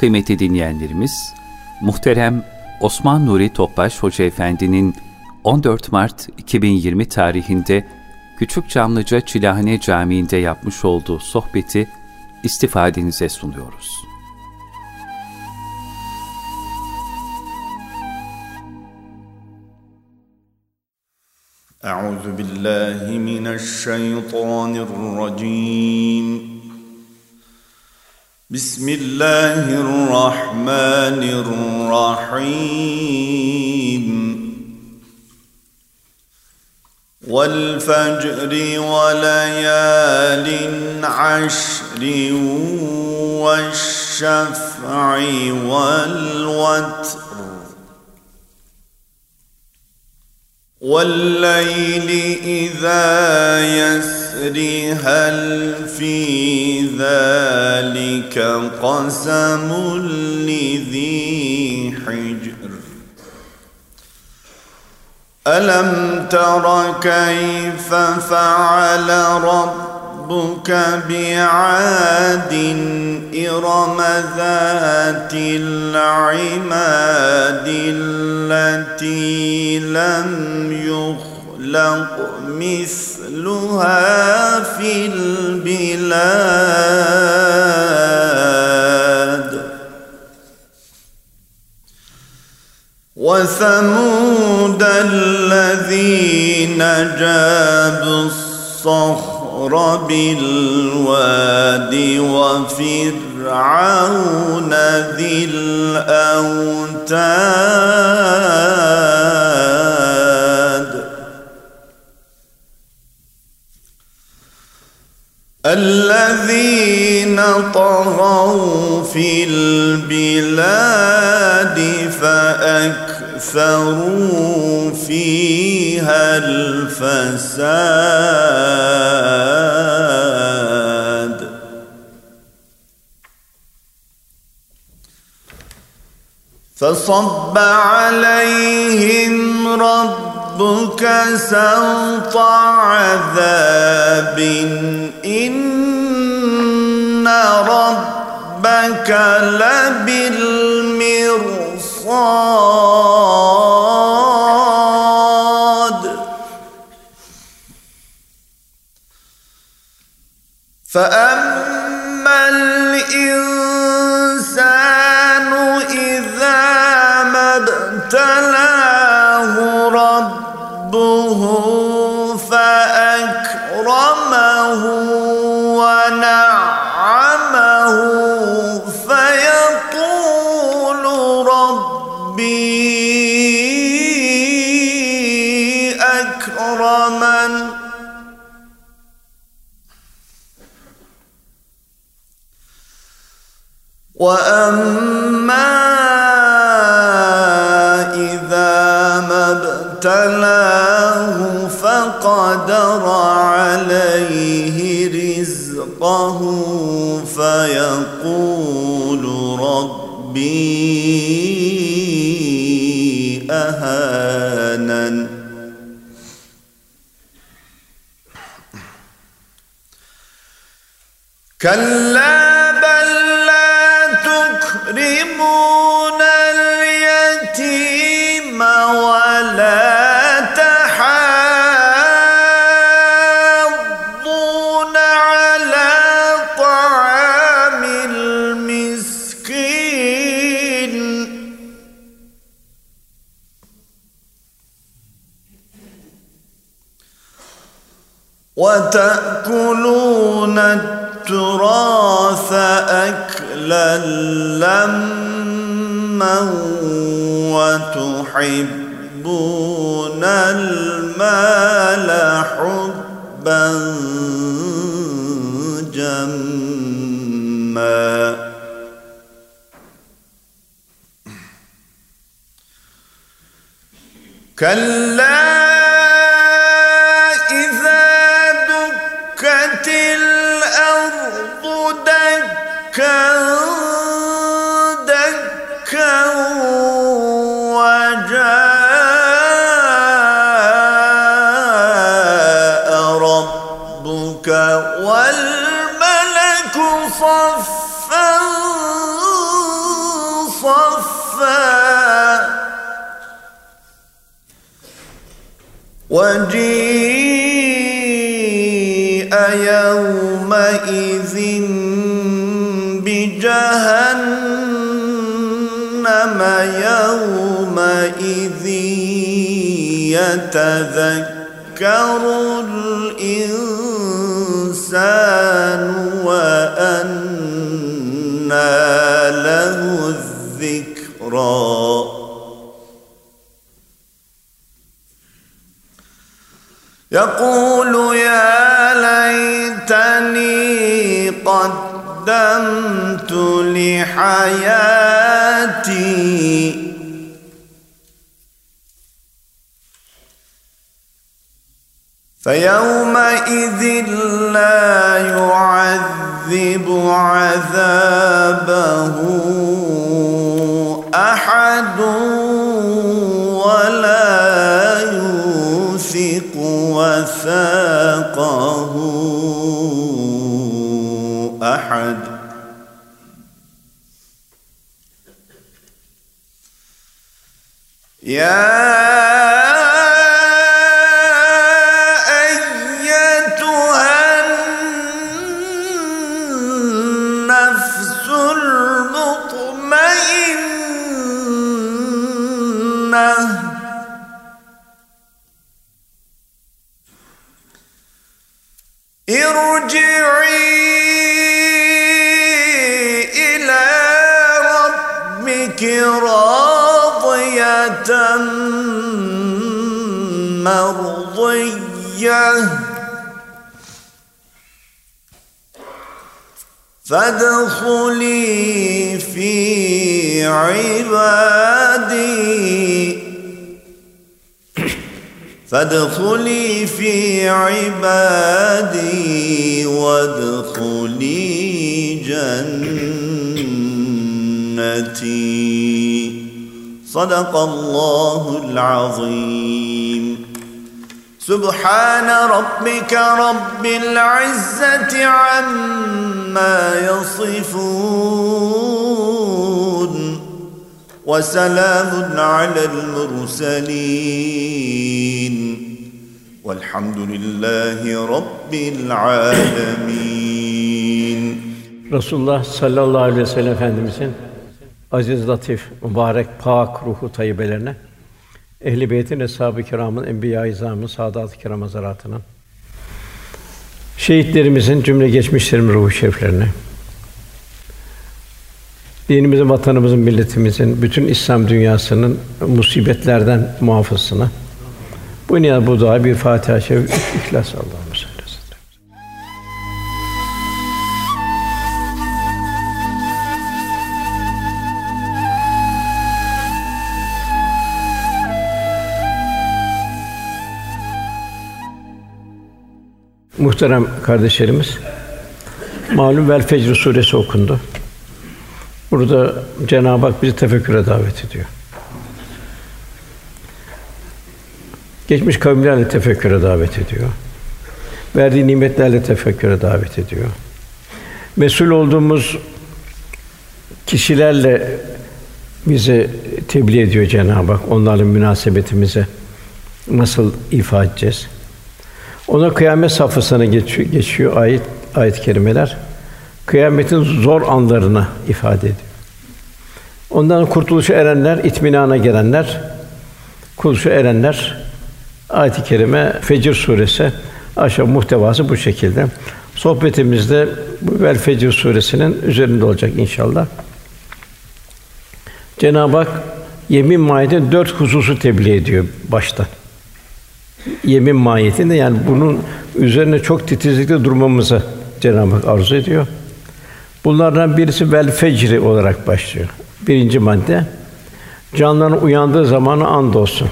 Kıymetli dinleyenlerimiz, muhterem Osman Nuri Topbaş Hoca Efendi'nin 14 Mart 2020 tarihinde Küçük Çamlıca Çilahane Camii'nde yapmış olduğu sohbeti istifadenize sunuyoruz. Euzu billahi mineşşeytanirracim بسم الله الرحمن الرحيم. والفجر وليال عشر والشفع والوتر والليل إذا يسر هل في ذلك قسم لذي حجر؟ ألم تر كيف فعل ربك بعاد إرم ذات العماد التي لم يخلق مثلها في البلاد. وثمود الذين جابوا الصخر بالواد وفرعون ذي الأوتاد. الذين طغوا في البلاد فأكثروا فيها الفساد. فصب عليهم ربك سوط عذاب. إن ربك لبالمرصاد. فأما وأما إذا ما ابتلاه فقدر عليه رزقه فيقول ربي أهانن كلا وتأكلون التراث أكلا لما وتحبون المال حبا جما. كلا دكا وجاء ربك والملك صفا صفا وجيء يومئذ بجهنم يومئذ يتذكر الإنسان وأنى له الذكرى. يقول يا ليتني قدمت لحياتي. فيومئذ لا يعذب عذابه أحد ولا يوثق وثاقه. يا فادخلي في عبادي. فادخلي في عبادي وادخلي جنتي. صدق الله العظيم. سبحان ربك رب العزة عما يصفون وسلام على المرسلين والحمد لله رب العالمين. رسول الله صلى الله عليه وسلم أزيز لطيف مبارك باك روحه طيبه ehl-i beytin, eshab-ı kiramın, enbiya-i izamın, saadat-ı kiram şehitlerimizin cümle geçmişlerin ruhu şeriflerine, dinimizin, vatanımızın, milletimizin, bütün İslam dünyasının musibetlerden muhafızına. Bu niyaz bu dua bir Fatiha-i Şerif, İhlas Allah'ım Muhterem kardeşlerimiz, malum Vel Fecr suresi okundu. Burada Cenab-ı Hak bizi tefekküre davet ediyor. Geçmiş kavimlerle tefekküre davet ediyor. Verdiği nimetlerle tefekküre davet ediyor. Mesul olduğumuz kişilerle bize tebliğ ediyor Cenab-ı Hak. Onlarla münasebetimizi nasıl ifade edeceğiz? Ona kıyamet safhasına geçiyor, geçiyor ayet ayet kerimeler. Kıyametin zor anlarını ifade ediyor. Ondan kurtuluşa erenler, itminana gelenler, kurtuluşa erenler ayet-i kerime Fecr suresi aşağı muhtevası bu şekilde. Sohbetimizde bu Vel Fecr suresinin üzerinde olacak inşallah. Cenab-ı Hak yemin mahiyetinde dört hususu tebliğ ediyor baştan. Yemin mahiyetinde yani bunun üzerine çok titizlikle durmamızı Cenab-ı Hak arzu ediyor. Bunlardan birisi vel fecri olarak başlıyor. Birinci madde canların uyandığı zamanı and olsun.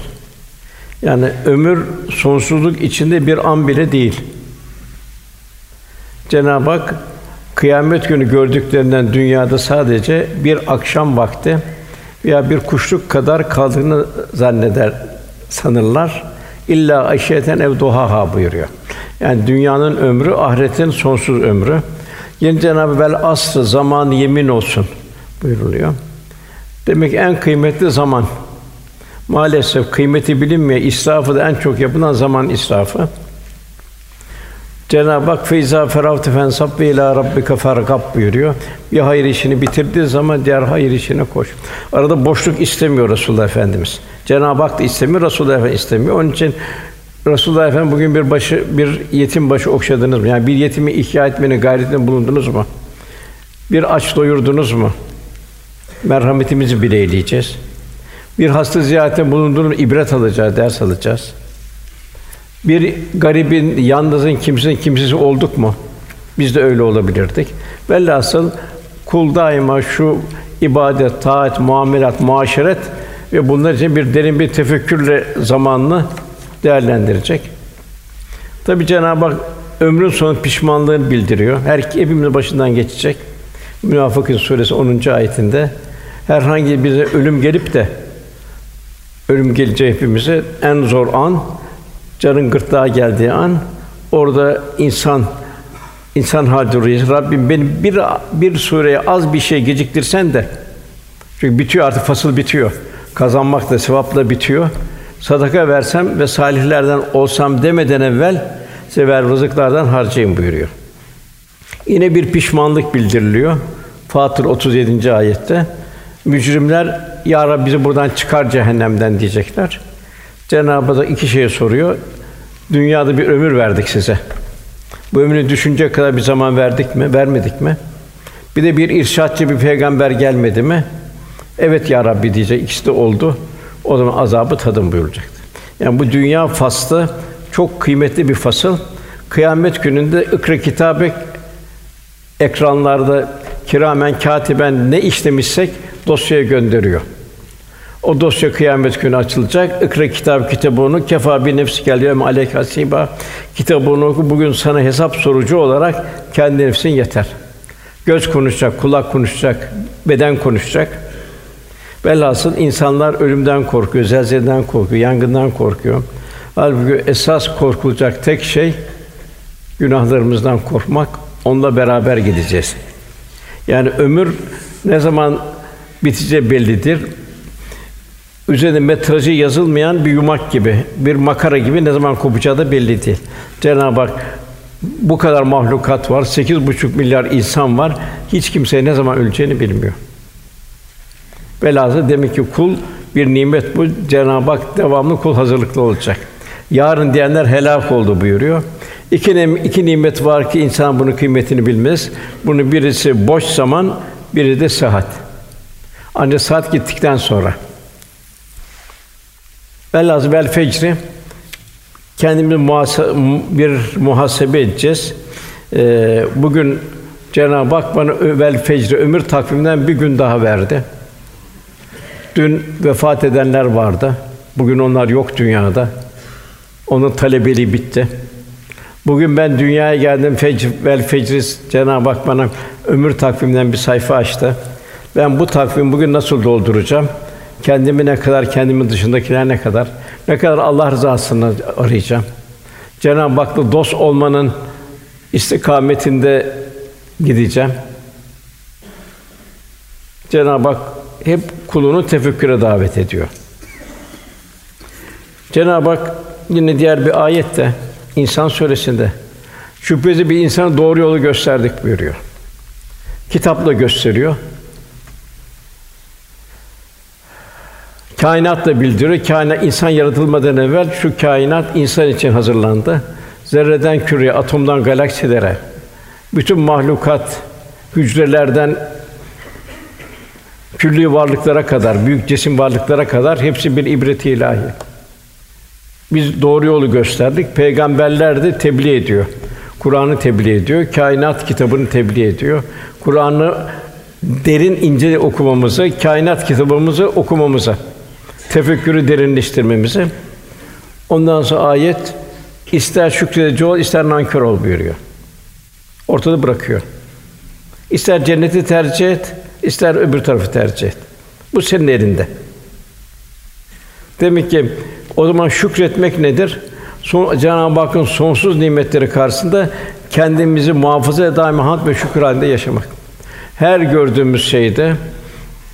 Yani ömür sonsuzluk içinde bir an bile değil. Cenab-ı Hak kıyamet günü gördüklerinden dünyada sadece bir akşam vakti veya bir kuşluk kadar kaldığını zanneder sanırlar. İlla aşiyeten ev duhaha buyuruyor. Yani dünyanın ömrü ahiretin sonsuz ömrü. Yine Cenab-ı Vel asr zaman yemin olsun buyuruluyor. Demek ki en kıymetli zaman. Maalesef kıymeti bilinmiyor. İsrafı da en çok yapılan zaman israfı. Cenab-ı Hak feyza feravte fensab ve ila rabbike fargab buyuruyor. Bir hayır işini bitirdiği zaman diğer hayır işine koş. Arada boşluk istemiyor Resulullah Efendimiz. Cenab-ı Hak da istemiyor, Resulullah Efendimiz istemiyor. Onun için Resulullah Efendimiz bugün bir başı bir yetim başı okşadınız mı? Yani bir yetimi ihya etmenin gayretinde bulundunuz mu? Bir aç doyurdunuz mu? Merhametimizi bileyleyeceğiz. Bir hasta ziyaretinde bulunduğunuz ibret alacağız, ders alacağız. Bir garibin, yalnızın, kimsenin kimsesi olduk mu? Biz de öyle olabilirdik. Velhasıl kul daima şu ibadet, taat, muamelat, muaşeret ve bunlar için bir derin bir tefekkürle zamanını değerlendirecek. Tabi Cenab-ı Hak ömrün sonu pişmanlığını bildiriyor. Her hepimiz başından geçecek. Münafıkın suresi 10. ayetinde herhangi bize ölüm gelip de ölüm gelecek hepimize en zor an canın gırtlağa geldiği an orada insan insan halde Rabbim beni bir bir sureye az bir şey geciktirsen de çünkü bitiyor artık fasıl bitiyor. Kazanmak da sevapla bitiyor. Sadaka versem ve salihlerden olsam demeden evvel size ver rızıklardan harcayın buyuruyor. Yine bir pişmanlık bildiriliyor. Fatır 37. ayette. Mücrimler ya Rabbi bizi buradan çıkar cehennemden diyecekler. Cenab-ı Hak iki şey soruyor. Dünyada bir ömür verdik size. Bu ömrü düşünecek kadar bir zaman verdik mi, vermedik mi? Bir de bir irşatçı bir peygamber gelmedi mi? Evet ya Rabbi diyecek. İkisi de oldu. O zaman azabı tadın buyuracaktı. Yani bu dünya faslı çok kıymetli bir fasıl. Kıyamet gününde ikra kitabı ekranlarda kiramen katiben ne işlemişsek dosyaya gönderiyor. O dosya kıyamet günü açılacak. İkra kitap kitabını kefa bir nefsi geliyor aleyk hasiba. Kitabını oku bugün sana hesap sorucu olarak kendi nefsin yeter. Göz konuşacak, kulak konuşacak, beden konuşacak. Velhasıl insanlar ölümden korkuyor, zelzeleden korkuyor, yangından korkuyor. Halbuki esas korkulacak tek şey günahlarımızdan korkmak. Onunla beraber gideceğiz. Yani ömür ne zaman biteceği bellidir. Üzerinde metrajı yazılmayan bir yumak gibi, bir makara gibi ne zaman kopacağı da belli değil. Cenab-ı Hak bu kadar mahlukat var, sekiz buçuk milyar insan var. Hiç kimse ne zaman öleceğini bilmiyor. Velhâsıl demek ki kul bir nimet bu. Cenab-ı Hak devamlı kul hazırlıklı olacak. Yarın diyenler helak oldu buyuruyor. İki, iki nimet var ki insan bunun kıymetini bilmez. Bunu birisi boş zaman, biri de sıhhat. Ancak saat gittikten sonra. Velhâsıl vel fecri kendimizi muhasa- bir muhasebe edeceğiz. Ee, bugün Cenab-ı Hak bana vel fecri ömür takviminden bir gün daha verdi. Dün vefat edenler vardı. Bugün onlar yok dünyada. Onun talebeliği bitti. Bugün ben dünyaya geldim. Fecr vel fecris Cenab-ı Hak bana ömür takviminden bir sayfa açtı. Ben bu takvimi bugün nasıl dolduracağım? Kendimi ne kadar, kendimin dışındakiler ne kadar, ne kadar Allah rızasını arayacağım. Cenab-ı Hak'la dost olmanın istikametinde gideceğim. Cenab-ı Hak hep kulunu tefekküre davet ediyor. Cenab-ı Hak yine diğer bir ayette İnsan Suresi'nde şüphesiz bir insana doğru yolu gösterdik buyuruyor. Kitapla gösteriyor. Kainatla bildiriyor. Kainat insan yaratılmadan evvel şu kainat insan için hazırlandı. Zerreden küreye, atomdan galaksilere, bütün mahlukat hücrelerden külli varlıklara kadar, büyük cisim varlıklara kadar hepsi bir ibret ilahi. Biz doğru yolu gösterdik. Peygamberler de tebliğ ediyor. Kur'an'ı tebliğ ediyor. Kainat kitabını tebliğ ediyor. Kur'an'ı derin ince okumamızı, kainat kitabımızı okumamızı, tefekkürü derinleştirmemizi. Ondan sonra ayet ister şükredici ol, ister nankör ol buyuruyor. Ortada bırakıyor. İster cenneti tercih et, ister öbür tarafı tercih et. Bu senin elinde. Demek ki o zaman şükretmek nedir? Son, Cenab-ı Hakk'ın sonsuz nimetleri karşısında kendimizi muhafaza daima hamd ve şükür halinde yaşamak. Her gördüğümüz şeyde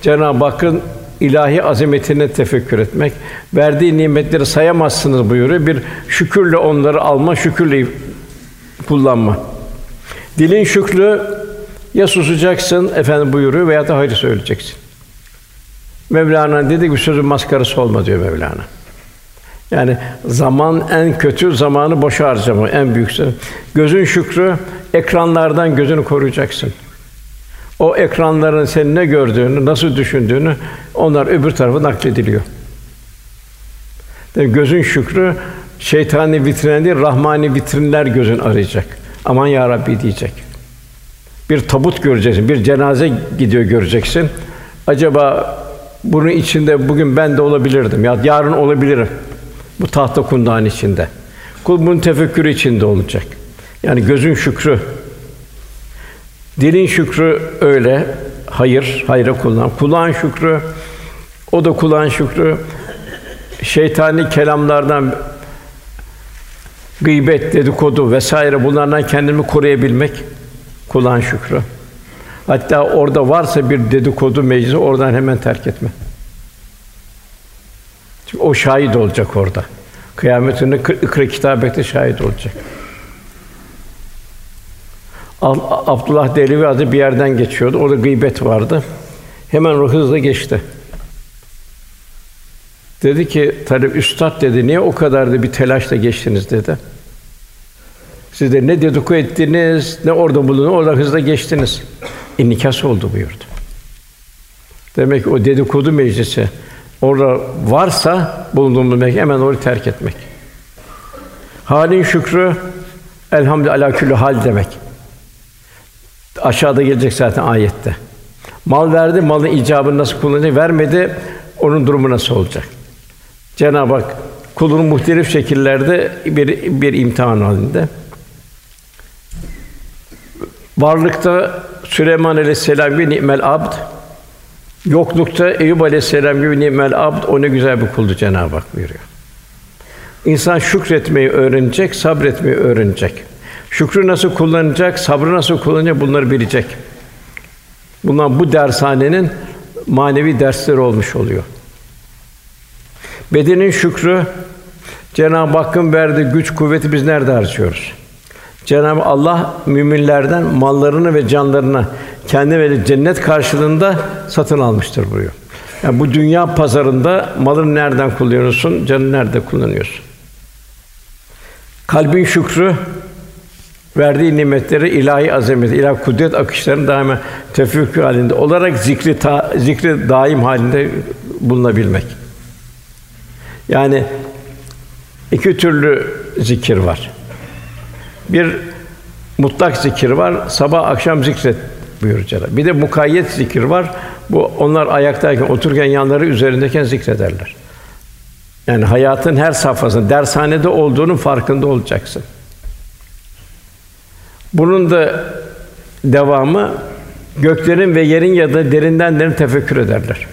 Cenab-ı Hakk'ın ilahi azametine tefekkür etmek, verdiği nimetleri sayamazsınız buyuruyor. Bir şükürle onları alma, şükürle kullanma. Dilin şükrü ya susacaksın efendim buyuruyor veya da hayır söyleyeceksin. Mevlana dedi ki sözün maskarası olma diyor Mevlana. Yani zaman en kötü zamanı boşa harcama en büyük sebep. Gözün şükrü ekranlardan gözünü koruyacaksın. O ekranların senin ne gördüğünü, nasıl düşündüğünü onlar öbür tarafa naklediliyor. Yani gözün şükrü şeytani vitrin değil, rahmani vitrinler gözün arayacak. Aman ya Rabbi diyecek. Bir tabut göreceksin, bir cenaze gidiyor göreceksin. Acaba bunun içinde bugün ben de olabilirdim ya yarın olabilirim. Bu tahta kundağın içinde. Kul bunun tefekkürü içinde olacak. Yani gözün şükrü. Dilin şükrü öyle. Hayır, hayra kullan. Kulağın şükrü, o da kulağın şükrü. Şeytani kelamlardan gıybet, dedikodu vesaire bunlardan kendimi koruyabilmek kulağın şükrü. Hatta orada varsa bir dedikodu meclisi oradan hemen terk etme. Çünkü o şahit olacak orada. Kıyametinde ikra kitabette şahit olacak. Abdullah Dehlevi adı bir yerden geçiyordu. Orada gıybet vardı. Hemen o hızla geçti. Dedi ki talep üstad dedi niye o kadar da bir telaşla geçtiniz dedi. Siz de ne dedikodu ettiniz, ne orada bulundunuz, orada hızla geçtiniz. İnikas oldu buyurdu. Demek ki o dedikodu meclisi orada varsa bulunduğumuz mekan hemen orayı terk etmek. Halin şükrü elhamdülillah külü hal demek. Aşağıda gelecek zaten ayette. Mal verdi, malın icabını nasıl kullanacak? Vermedi, onun durumu nasıl olacak? Cenab-ı Hak kulun muhtelif şekillerde bir bir imtihan halinde. Varlıkta Süleyman Aleyhisselam gibi ni'mel abd, yoklukta Eyüp Aleyhisselam gibi ni'mel abd, o ne güzel bir kuldu Cenab-ı Hak buyuruyor. İnsan şükretmeyi öğrenecek, sabretmeyi öğrenecek. Şükrü nasıl kullanacak, sabrı nasıl kullanacak bunları bilecek. Bunlar bu dershanenin manevi dersleri olmuş oluyor. Bedenin şükrü Cenab-ı Hakk'ın verdiği güç, kuvveti biz nerede harcıyoruz? Cenab-ı Allah müminlerden mallarını ve canlarını kendi ve cennet karşılığında satın almıştır buyuruyor. Yani bu dünya pazarında malını nereden kullanıyorsun, canını nerede kullanıyorsun? Kalbin şükrü verdiği nimetleri ilahi azamet, ilahi kudret akışlarının daima tefekkür halinde olarak zikri ta, zikri daim halinde bulunabilmek. Yani iki türlü zikir var. Bir mutlak zikir var. Sabah akşam zikret buyuruyor Cenab-ı Bir de mukayyet zikir var. Bu onlar ayaktayken, otururken yanları üzerindeyken zikrederler. Yani hayatın her safhasında dershanede olduğunun farkında olacaksın. Bunun da devamı göklerin ve yerin ya da derinden derin tefekkür ederler.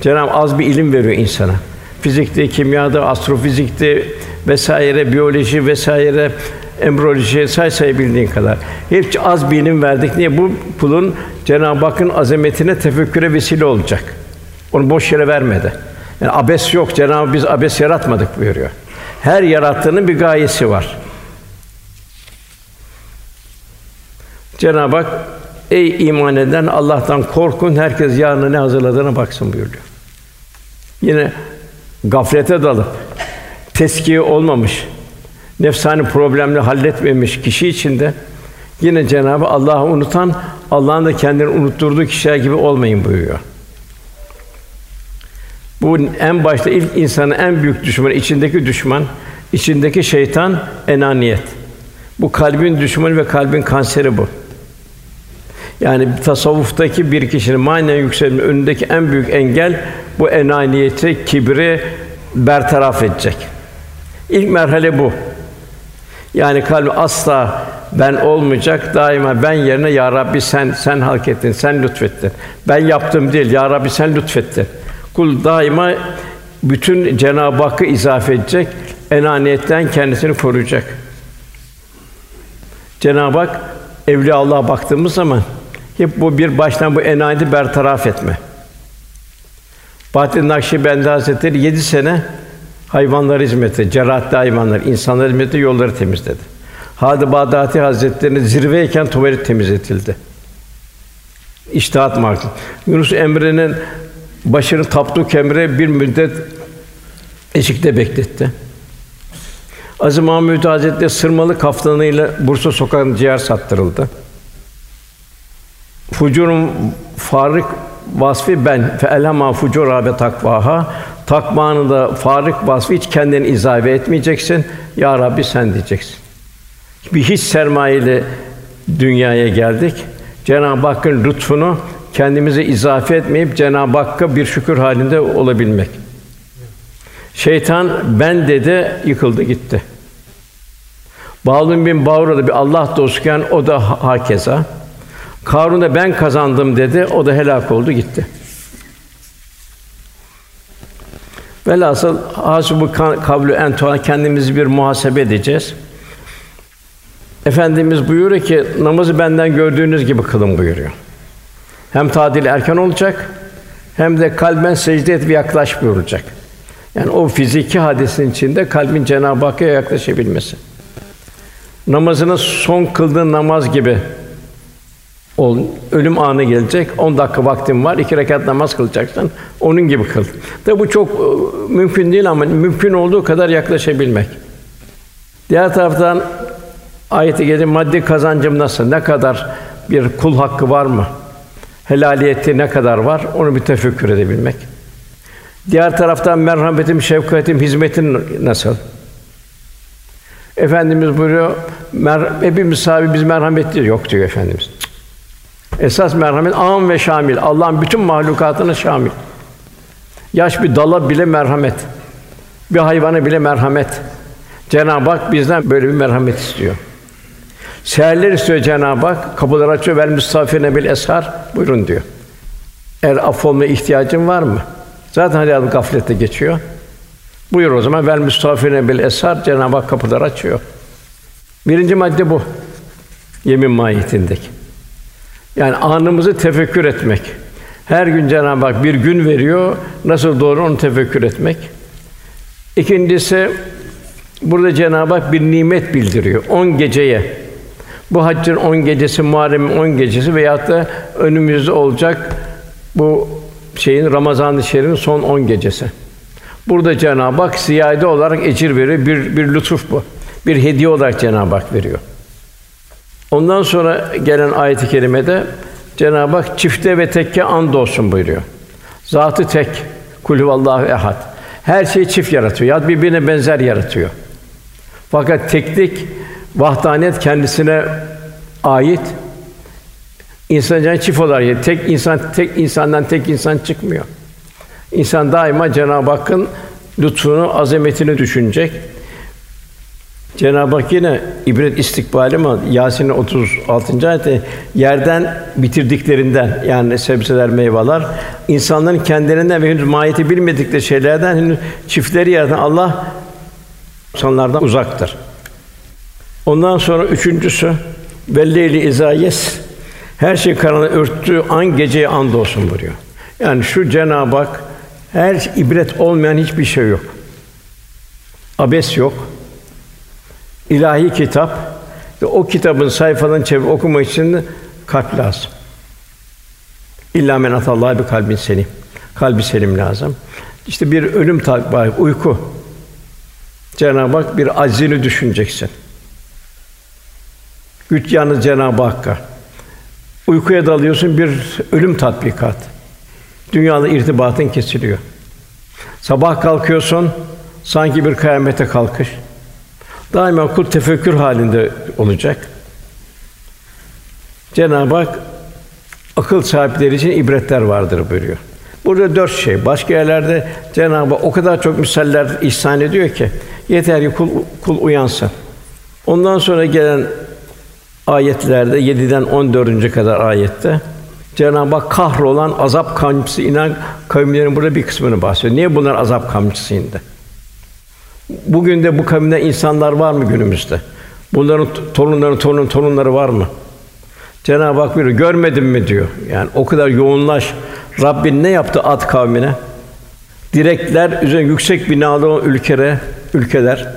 Cenab-ı az bir ilim veriyor insana. Fizikte, kimyada, astrofizikte vesaire, biyoloji vesaire, embriyoloji say sayabildiğin kadar. Hepsi az bir ilim verdik. Niye? Bu pulun Cenab-ı Hakk'ın azametine tefekküre vesile olacak. Onu boş yere vermedi. Yani abes yok. Cenab-ı biz abes yaratmadık buyuruyor. Her yarattığının bir gayesi var. Cenab-ı Hak ey iman eden Allah'tan korkun. Herkes yarına ne hazırladığına baksın buyuruyor. Yine gaflete dalıp teskiye olmamış, nefsani problemleri halletmemiş kişi için de yine Cenabı Allah'ı unutan, Allah'ın da kendini unutturduğu kişiler gibi olmayın buyuruyor. Bu en başta ilk insanın en büyük düşmanı, içindeki düşman, içindeki şeytan enaniyet. Bu kalbin düşmanı ve kalbin kanseri bu. Yani tasavvuftaki bir kişinin manen yükselme önündeki en büyük engel bu enaniyeti, kibri bertaraf edecek. İlk merhale bu. Yani kalbi asla ben olmayacak, daima ben yerine ya Rabbi sen sen hak ettin, sen lütfettin. Ben yaptım değil, ya Rabbi sen lütfettin. Kul daima bütün Cenab-ı Hakk'ı izafe edecek, enaniyetten kendisini koruyacak. Cenab-ı Hak evliya Allah'a baktığımız zaman hep bu bir baştan bu enayeti bertaraf etme. Fatih Nakşibendi Hazretleri yedi sene hayvanlara hizmeti, cerrahatli hayvanlar, insanlara hizmeti yolları temizledi. Hadi Bağdadi Hazretleri'nin zirveyken tuvalet temizletildi. İştihat markı. Yunus Emre'nin başını Tapduk Emre bir müddet eşikte bekletti. Aziz Mahmud Hazretleri sırmalı kaftanıyla Bursa sokağında ciğer sattırıldı. Fucurun farık vasfı ben fe elhama fucura ve takvaha takmanın da farık vasfı hiç kendini izave etmeyeceksin. Ya Rabbi sen diyeceksin. Bir hiç sermayeli dünyaya geldik. Cenab-ı Hakk'ın lütfunu kendimize izafe etmeyip Cenab-ı Hakk'a bir şükür halinde olabilmek. Şeytan ben dedi yıkıldı gitti. Bağlum bin Bağra'da bir Allah dostken o da hakeza. Karun da ben kazandım dedi. O da helak oldu gitti. Velhasıl hasbu kavlu en kendimizi bir muhasebe edeceğiz. Efendimiz buyuruyor ki namazı benden gördüğünüz gibi kılın buyuruyor. Hem tadil erken olacak hem de kalben secde et ve yaklaş buyuracak. Yani o fiziki hadisin içinde kalbin Cenab-ı Hakk'a yaklaşabilmesi. Namazını son kıldığın namaz gibi ol. Ölüm anı gelecek. 10 dakika vaktin var. iki rekat namaz kılacaksın. Onun gibi kıl. De bu çok e, mümkün değil ama mümkün olduğu kadar yaklaşabilmek. Diğer taraftan ayeti maddi kazancım nasıl? Ne kadar bir kul hakkı var mı? Helaliyeti ne kadar var? Onu bir tefekkür edebilmek. Diğer taraftan merhametim, şefkatim, hizmetin nasıl? Efendimiz buyuruyor, mer hepimiz sahibi biz merhametli yok diyor efendimiz. Esas merhamet am ve şamil. Allah'ın bütün mahlukatına şamil. Yaş bir dala bile merhamet. Bir hayvana bile merhamet. Cenab-ı Hak bizden böyle bir merhamet istiyor. Seherler istiyor Cenab-ı Hak. Kapıları açıyor. Vel müstafine bil eshar. Buyurun diyor. Eğer affolma ihtiyacın var mı? Zaten hayat gaflette geçiyor. Buyur o zaman. Vel müstafine bil eshar. Cenab-ı Hak kapıları açıyor. Birinci madde bu. Yemin mahiyetindeki. Yani anımızı tefekkür etmek. Her gün Cenab-ı Hak bir gün veriyor. Nasıl doğru onu tefekkür etmek. İkincisi burada Cenab-ı Hak bir nimet bildiriyor. On geceye. Bu haccın on gecesi, Muharrem'in on gecesi veyahut da önümüzde olacak bu şeyin Ramazan-ı Şerif'in son on gecesi. Burada Cenab-ı Hak ziyade olarak ecir veriyor. Bir bir lütuf bu. Bir hediye olarak Cenab-ı Hak veriyor. Ondan sonra gelen ayet-i kerimede Cenab-ı Hak çifte ve tekke and olsun buyuruyor. Zatı tek, kul huvallahu ehad. Her şeyi çift yaratıyor. Ya birbirine benzer yaratıyor. Fakat teklik, vahdaniyet kendisine ait. İnsan canı çift olarak tek insan tek insandan tek insan çıkmıyor. İnsan daima Cenab-ı Hakk'ın lütfunu, azametini düşünecek. Cenab-ı Hak yine ibret istikbali ama Yasin'in 36. ayette yerden bitirdiklerinden yani sebzeler, meyveler insanların kendilerinden ve henüz mahiyeti bilmedikleri şeylerden henüz çiftleri yaratan Allah insanlardan uzaktır. Ondan sonra üçüncüsü velleyli izayes her şey karanlığı örttüğü an geceye and olsun buyuruyor. Yani şu Cenab-ı Hak her ibret olmayan hiçbir şey yok. Abes yok ilahi kitap o kitabın sayfalarını çevir okumak için kalp lazım. İlla men atallahi bir kalbin selim. Kalbi selim lazım. İşte bir ölüm var, uyku. Cenab-ı Hak bir aczini düşüneceksin. Güç yalnız Cenab-ı Hakk'a. Uykuya dalıyorsun bir ölüm tatbikat. Dünyada irtibatın kesiliyor. Sabah kalkıyorsun sanki bir kıyamete kalkış. Daima kul tefekkür halinde olacak. Cenab-ı Hak akıl sahipleri için ibretler vardır buyuruyor. Burada dört şey. Başka yerlerde Cenab-ı Hak o kadar çok misaller ihsan ediyor ki yeter ki kul, kul uyansın. Ondan sonra gelen ayetlerde 7'den 14. kadar ayette Cenab-ı Hak kahrolan azap kamçısı inen kavimlerin burada bir kısmını bahsediyor. Niye bunlar azap kamçısı indi? Bugün de bu kavimde insanlar var mı günümüzde? Bunların torunları, torunun torunları var mı? Cenab-ı Hak buyuruyor, görmedin mi diyor. Yani o kadar yoğunlaş. Rabbin ne yaptı Ad kavmine? Direkler üzerine yüksek binalı ülkere, ülkeler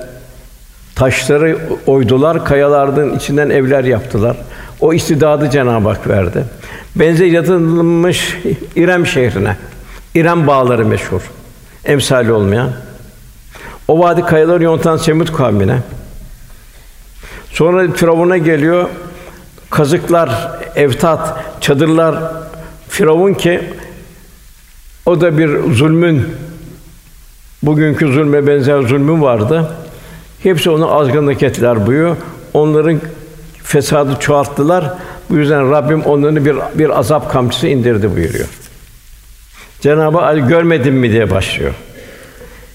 taşları oydular, kayalardan içinden evler yaptılar. O istidadı Cenab-ı Hak verdi. Benzer yaratılmış İrem şehrine. İrem bağları meşhur. Emsali olmayan. O vadi kayaları yontan Semut kavmine. Sonra Firavun'a geliyor. Kazıklar, evtat, çadırlar Firavun ki o da bir zulmün bugünkü zulme benzer zulmün vardı. Hepsi onu azgınlık ettiler buyuruyor. Onların fesadı çoğalttılar. Bu yüzden Rabbim onları bir bir azap kamçısı indirdi buyuruyor. Cenabı Ali görmedin mi diye başlıyor.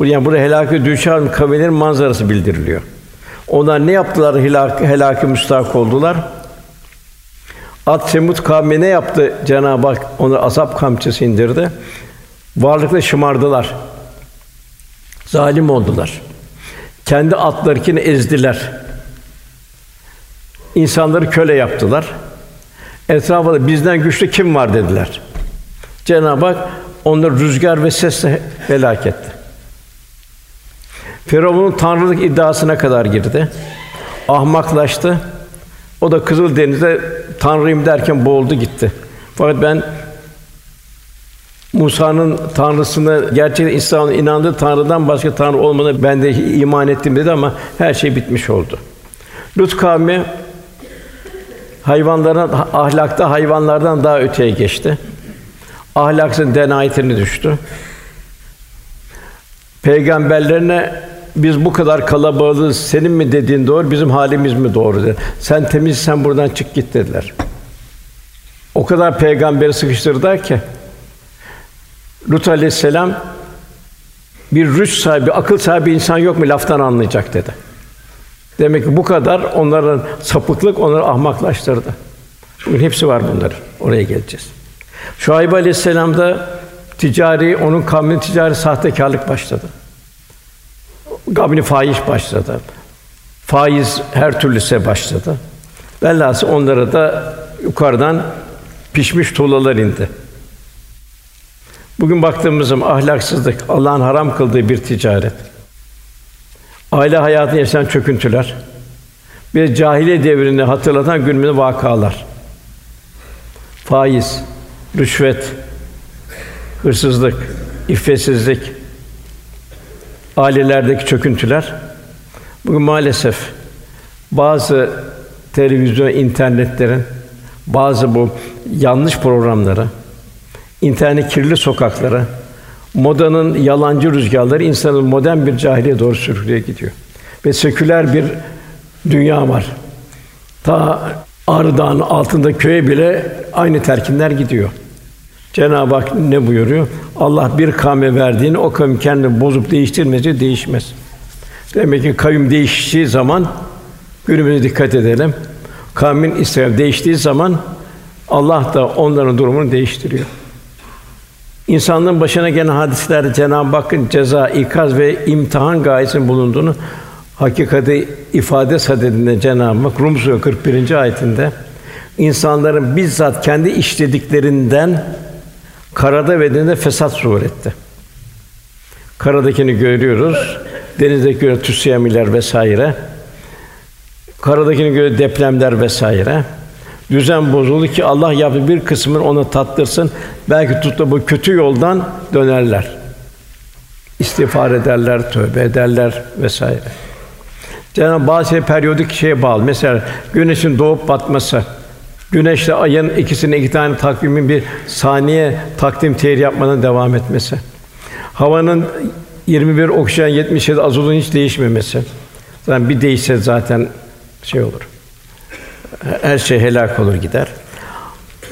Yani burada helakı düşer kavimlerin manzarası bildiriliyor. Onlar ne yaptılar helak helakı müstahak oldular? Ad Semut kavmi ne yaptı Cenab-ı Hak onu azap kamçısı indirdi. Varlıkla şımardılar. Zalim oldular. Kendi atlarını ezdiler. İnsanları köle yaptılar. Etrafında bizden güçlü kim var dediler. Cenab-ı Hak onları rüzgar ve sesle helak etti. Firavun'un tanrılık iddiasına kadar girdi. Ahmaklaştı. O da Kızıl Deniz'de tanrıyım derken boğuldu gitti. Fakat ben Musa'nın tanrısını gerçekten İsa'nın inandığı tanrıdan başka tanrı olmadığını ben de iman ettim dedi ama her şey bitmiş oldu. Lut kavmi hayvanların ahlakta hayvanlardan daha öteye geçti. Ahlaksın denayetine düştü. Peygamberlerine biz bu kadar kalabalığız, senin mi dediğin doğru, bizim halimiz mi doğru dedi. Sen temiz, sen buradan çık git dediler. O kadar peygamberi sıkıştırdılar ki Lut aleyhisselam bir rüş sahibi, akıl sahibi insan yok mu laftan anlayacak dedi. Demek ki bu kadar onların sapıklık onları ahmaklaştırdı. Bugün hepsi var bunların. Oraya geleceğiz. Şuayb aleyhisselamda ticari, onun kavmi ticari sahtekarlık başladı. Gabni fahiş başladı. Faiz her türlüse başladı. Velhâsıl onlara da yukarıdan pişmiş tuğlalar indi. Bugün baktığımız zaman ahlaksızlık, Allah'ın haram kıldığı bir ticaret. Aile hayatını yaşayan çöküntüler. Bir cahiliye devrini hatırlatan günümüzde vakalar. Faiz, rüşvet, hırsızlık, iffetsizlik, ailelerdeki çöküntüler. Bugün maalesef bazı televizyon, internetlerin bazı bu yanlış programları, internet kirli sokaklara, modanın yalancı rüzgarları insanın modern bir cahiliye doğru sürükleye gidiyor. Ve seküler bir dünya var. Ta Ağrı altında köye bile aynı terkinler gidiyor. Cenab-ı Hak ne buyuruyor? Allah bir kavme verdiğini o kavim kendini bozup değiştirmesi değişmez. Demek ki kavim değiştiği zaman günümüze dikkat edelim. Kavmin İsrail değiştiği zaman Allah da onların durumunu değiştiriyor. İnsanlığın başına gelen hadisler Cenab-ı Hakk'ın ceza, ikaz ve imtihan gayesinin bulunduğunu hakikati ifade sadedinde Cenab-ı Hak Rum Suresi 41. ayetinde insanların bizzat kendi işlediklerinden karada ve denizde fesat zuhur etti. Karadakini görüyoruz. Denizdeki göre tsunami'ler vesaire. Karadakini göre depremler vesaire. Düzen bozuldu ki Allah yaptı bir kısmını ona tattırsın. Belki tuttu bu kötü yoldan dönerler. İstiğfar ederler, tövbe ederler vesaire. Cenab-ı bazı şey periyodik şeye bağlı. Mesela güneşin doğup batması, güneşle ayın ikisinin iki tane takvimin bir saniye takdim tehir yapmadan devam etmesi. Havanın 21 oksijen 77 azotun hiç değişmemesi. Zaten bir değişse zaten şey olur her şey helak olur gider.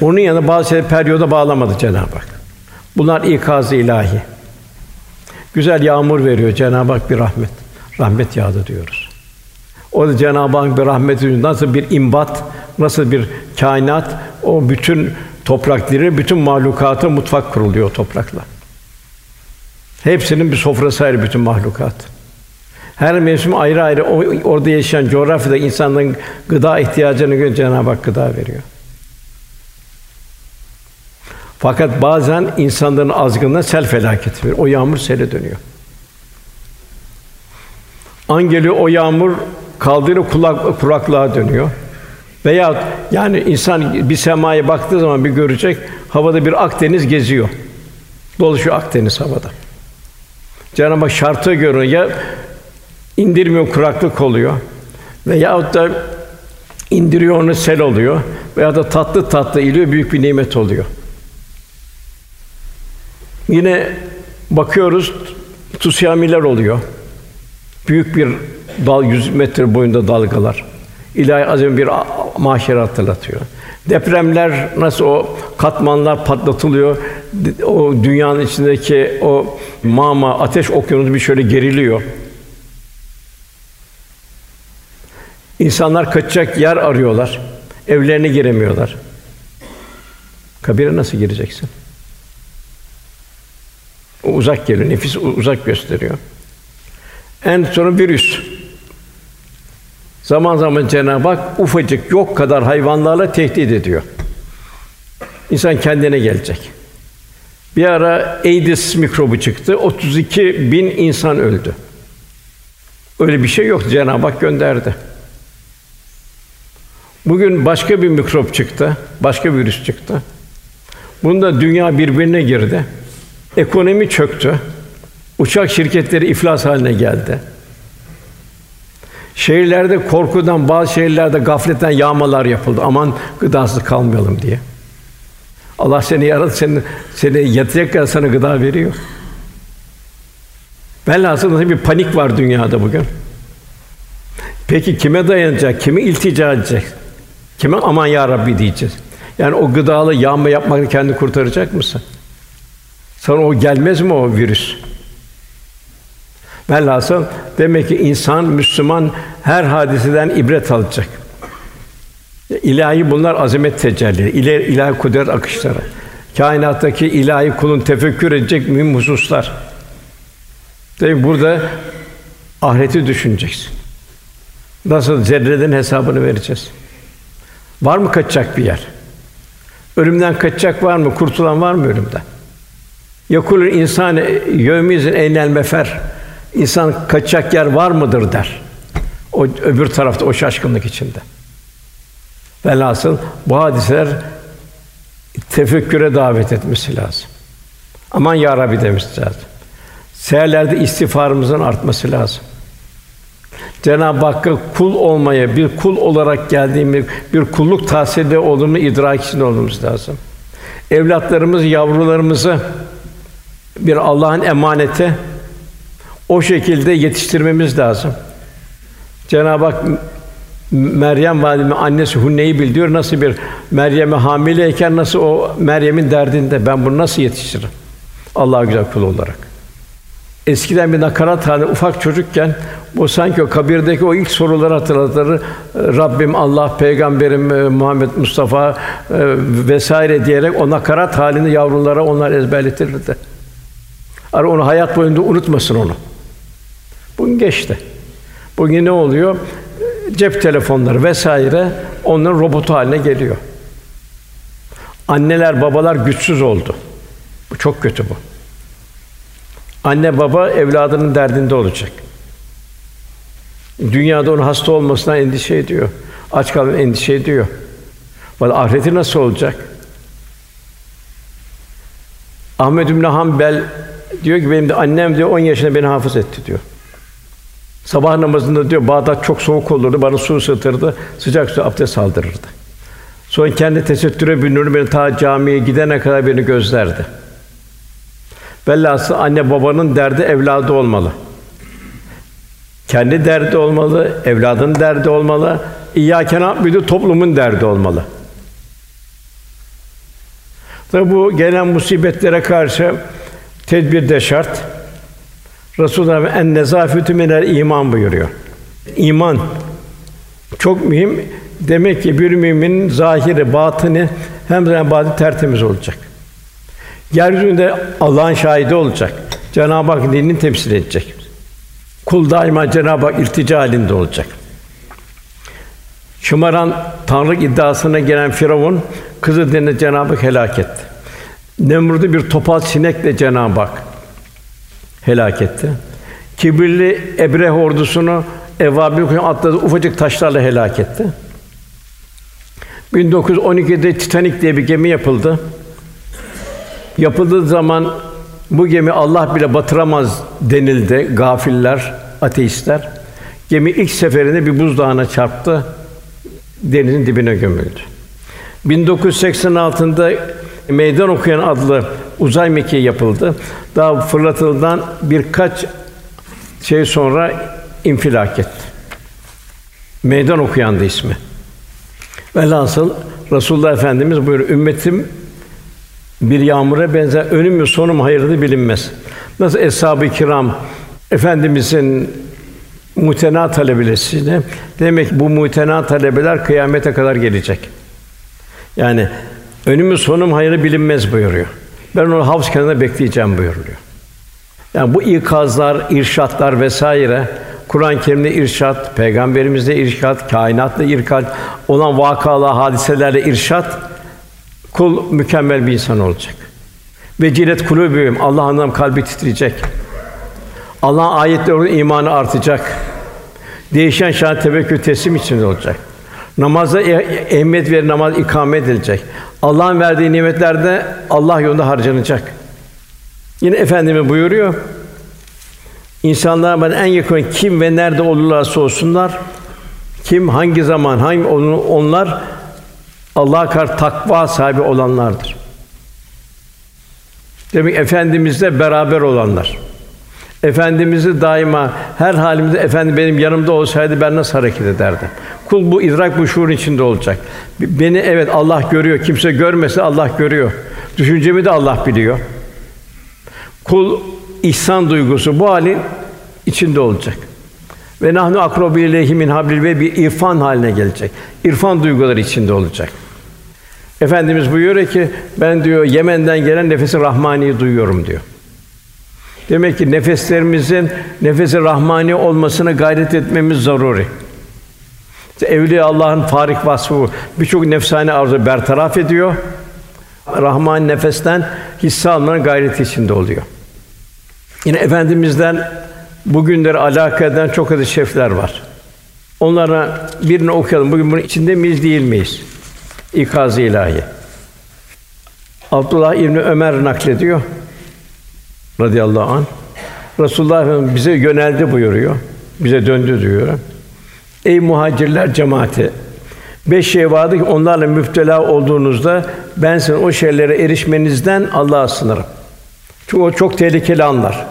Onun yanında bazı şeyleri periyoda bağlamadı Cenab-ı Hak. Bunlar ikaz ilahi. Güzel yağmur veriyor Cenab-ı Hak bir rahmet. Rahmet yağdı diyoruz. O da Cenab-ı Hak bir rahmet nasıl bir imbat, nasıl bir kainat o bütün toprakları, bütün mahlukatı mutfak kuruluyor toprakla. Hepsinin bir sofrası ayrı bütün mahlukat. Her mevsim ayrı ayrı orada yaşayan coğrafyada insanların gıda ihtiyacını göre Cenab-ı Hak gıda veriyor. Fakat bazen insanların azgınlığına sel felaketi verir. O yağmur sele dönüyor. An geliyor o yağmur kaldırıyor kulak, kuraklığa dönüyor. Veya yani insan bir semaya baktığı zaman bir görecek havada bir Akdeniz geziyor. Dolaşıyor Akdeniz havada. Cenab-ı Hak şartı göre ya indirmiyor kuraklık oluyor veya da indiriyor onu sel oluyor veya da tatlı tatlı iliyor büyük bir nimet oluyor. Yine bakıyoruz tsunami'ler oluyor. Büyük bir dal 100 metre boyunda dalgalar. İlahi azim bir mahşer hatırlatıyor. Depremler nasıl o katmanlar patlatılıyor. O dünyanın içindeki o mama ateş okyanusu bir şöyle geriliyor. İnsanlar kaçacak yer arıyorlar. Evlerine giremiyorlar. Kabire nasıl gireceksin? O uzak geliyor, nefis uzak gösteriyor. En sonra virüs. Zaman zaman Cenab-ı Hak ufacık yok kadar hayvanlarla tehdit ediyor. İnsan kendine gelecek. Bir ara AIDS mikrobu çıktı. 32 bin insan öldü. Öyle bir şey yok. Cenab-ı Hak gönderdi. Bugün başka bir mikrop çıktı. Başka bir virüs çıktı. Bunda dünya birbirine girdi. Ekonomi çöktü. Uçak şirketleri iflas haline geldi. Şehirlerde korkudan, bazı şehirlerde gafletten yağmalar yapıldı. Aman gıdasız kalmayalım diye. Allah seni yarattı, seni, seni yatacak kadar sana gıda veriyor. Velhasıl nasıl bir panik var dünyada bugün. Peki kime dayanacak, kime iltica edecek? Kime aman ya Rabbi diyeceğiz? Yani o gıdalı yağma yapmakla kendini kurtaracak mısın? Sana o gelmez mi o virüs? Velhasıl demek ki insan Müslüman her hadiseden ibret alacak. İlahi bunlar azamet tecelli, ilahi, ilahi kudret akışları. Kainattaki ilahi kulun tefekkür edecek mühim hususlar. Tabi burada ahireti düşüneceksin. Nasıl zerreden hesabını vereceğiz? Var mı kaçacak bir yer? Ölümden kaçacak var mı? Kurtulan var mı ölümden? Yakulul insan yevmizin eynel mefer. İnsan kaçacak yer var mıdır der. O öbür tarafta o şaşkınlık içinde. Velhasıl bu hadiseler tefekküre davet etmesi lazım. Aman ya Rabbi demesi lazım. Seherlerde istiğfarımızın artması lazım. Cenab-ı Hakk'a kul olmaya, bir kul olarak geldiğimiz bir kulluk tahsilde olduğunu idrak içinde olmamız lazım. Evlatlarımız, yavrularımızı bir Allah'ın emaneti o şekilde yetiştirmemiz lazım. Cenab-ı Hak Meryem validemi annesi Hunne'yi bildiriyor. Nasıl bir Meryem'e hamileyken nasıl o Meryem'in derdinde ben bunu nasıl yetiştiririm? Allah'a güzel kul olarak. Eskiden bir nakarat halinde ufak çocukken bu sanki o kabirdeki o ilk soruları hatırlatır. Rabbim Allah, peygamberim e, Muhammed Mustafa e, vesaire diyerek o nakarat halini yavrulara onlar ezberletirdi. Ara onu hayat boyunca unutmasın onu. Bugün geçti. Bugün ne oluyor? Cep telefonları vesaire onların robotu haline geliyor. Anneler, babalar güçsüz oldu. Bu çok kötü bu. Anne baba evladının derdinde olacak. Dünyada onun hasta olmasına endişe ediyor. Aç kalın endişe ediyor. Valla ahireti nasıl olacak? Ahmed bin Hanbel diyor ki benim de annem diyor 10 yaşında beni hafız etti diyor. Sabah namazında diyor Bağdat çok soğuk olurdu. Bana su ısıtırdı. Sıcak su abdest aldırırdı. Sonra kendi tesettüre bürünür beni ta camiye gidene kadar beni gözlerdi. Velhasıl anne babanın derdi evladı olmalı. Kendi derdi olmalı, evladın derdi olmalı. İyyâke na'budu toplumun derdi olmalı. Tabi bu gelen musibetlere karşı tedbir de şart. Resulullah en nezafetü minel iman buyuruyor. İman çok mühim. Demek ki bir müminin zahiri, batını hem de batı tertemiz olacak. Yeryüzünde Allah'ın şahidi olacak. Cenab-ı Hak dinini temsil edecek. Kul daima Cenab-ı Hak iltica halinde olacak. Şımaran tanrılık iddiasına gelen Firavun kızı dinle Cenab-ı Hak helak etti. Nemrud'u bir topal sinekle Cenab-ı Hak helak etti. Kibirli Ebre ordusunu Evabil atladı ufacık taşlarla helak etti. 1912'de Titanic diye bir gemi yapıldı. Yapıldığı zaman bu gemi Allah bile batıramaz denildi gafiller, ateistler. Gemi ilk seferinde bir buzdağına çarptı. Denizin dibine gömüldü. 1986'da Meydan Okuyan adlı uzay mekiği yapıldı. Daha fırlatıldan birkaç şey sonra infilak etti. Meydan Okuyandı ismi. Velhasıl Resulullah Efendimiz buyuruyor, ümmetim bir yağmura benzer, önüm mü sonum hayırlı bilinmez. Nasıl eshab-ı kiram efendimizin mutena talebelesine demek bu mutena talebeler kıyamete kadar gelecek. Yani önümü sonum hayırlı bilinmez buyuruyor. Ben onu havz kenarında bekleyeceğim buyuruyor. Yani bu ikazlar, irşatlar vesaire Kur'an-ı Kerim'de irşat, peygamberimizde irşat, kainatta irşat, olan vakalar, hadiselerle irşat kul mükemmel bir insan olacak. Vecilet kulübüm Allah'ın kalbi titreyecek. Allah'ın ayetlerine imanı artacak. Değişen şan tevekkül teslim içinde olacak. Namaza e- ehemmiyet ver namaz ikame edilecek. Allah'ın verdiği nimetlerde Allah yolunda harcanacak. Yine efendimiz buyuruyor. İnsanlar bana en yakın kim ve nerede olurlarsa olsunlar, kim hangi zaman hangi onlar Allah'a karşı takva sahibi olanlardır. Demek efendimizle beraber olanlar. Efendimizi daima her halimizde efendi benim yanımda olsaydı ben nasıl hareket ederdim? Kul bu idrak bu şuur içinde olacak. Beni evet Allah görüyor. Kimse görmese Allah görüyor. Düşüncemi de Allah biliyor. Kul ihsan duygusu bu halin içinde olacak. Ve nahnu akrobu ileyhi min hablil ve bir irfan haline gelecek. İrfan duyguları içinde olacak. Efendimiz buyuruyor ki ben diyor Yemen'den gelen nefesi rahmani duyuyorum diyor. Demek ki nefeslerimizin nefesi rahmani olmasına gayret etmemiz zaruri. İşte Evliya Allah'ın farik vasfı birçok nefsani arzu bertaraf ediyor. Rahman nefesten hisse almanın gayreti içinde oluyor. Yine efendimizden bugünleri alaka eden çok adı şefler var. Onlara birini okuyalım. Bugün bunun içinde miyiz değil miyiz? İkaz-ı ilahi. Abdullah İbni Ömer naklediyor radıyallahu an. Resulullah Efendimiz bize yöneldi buyuruyor. Bize döndü diyor. Ey muhacirler cemaati Beş şey vardı ki onlarla müptela olduğunuzda ben sizin o şeylere erişmenizden Allah'a sınırım. Çünkü o çok tehlikeli anlar.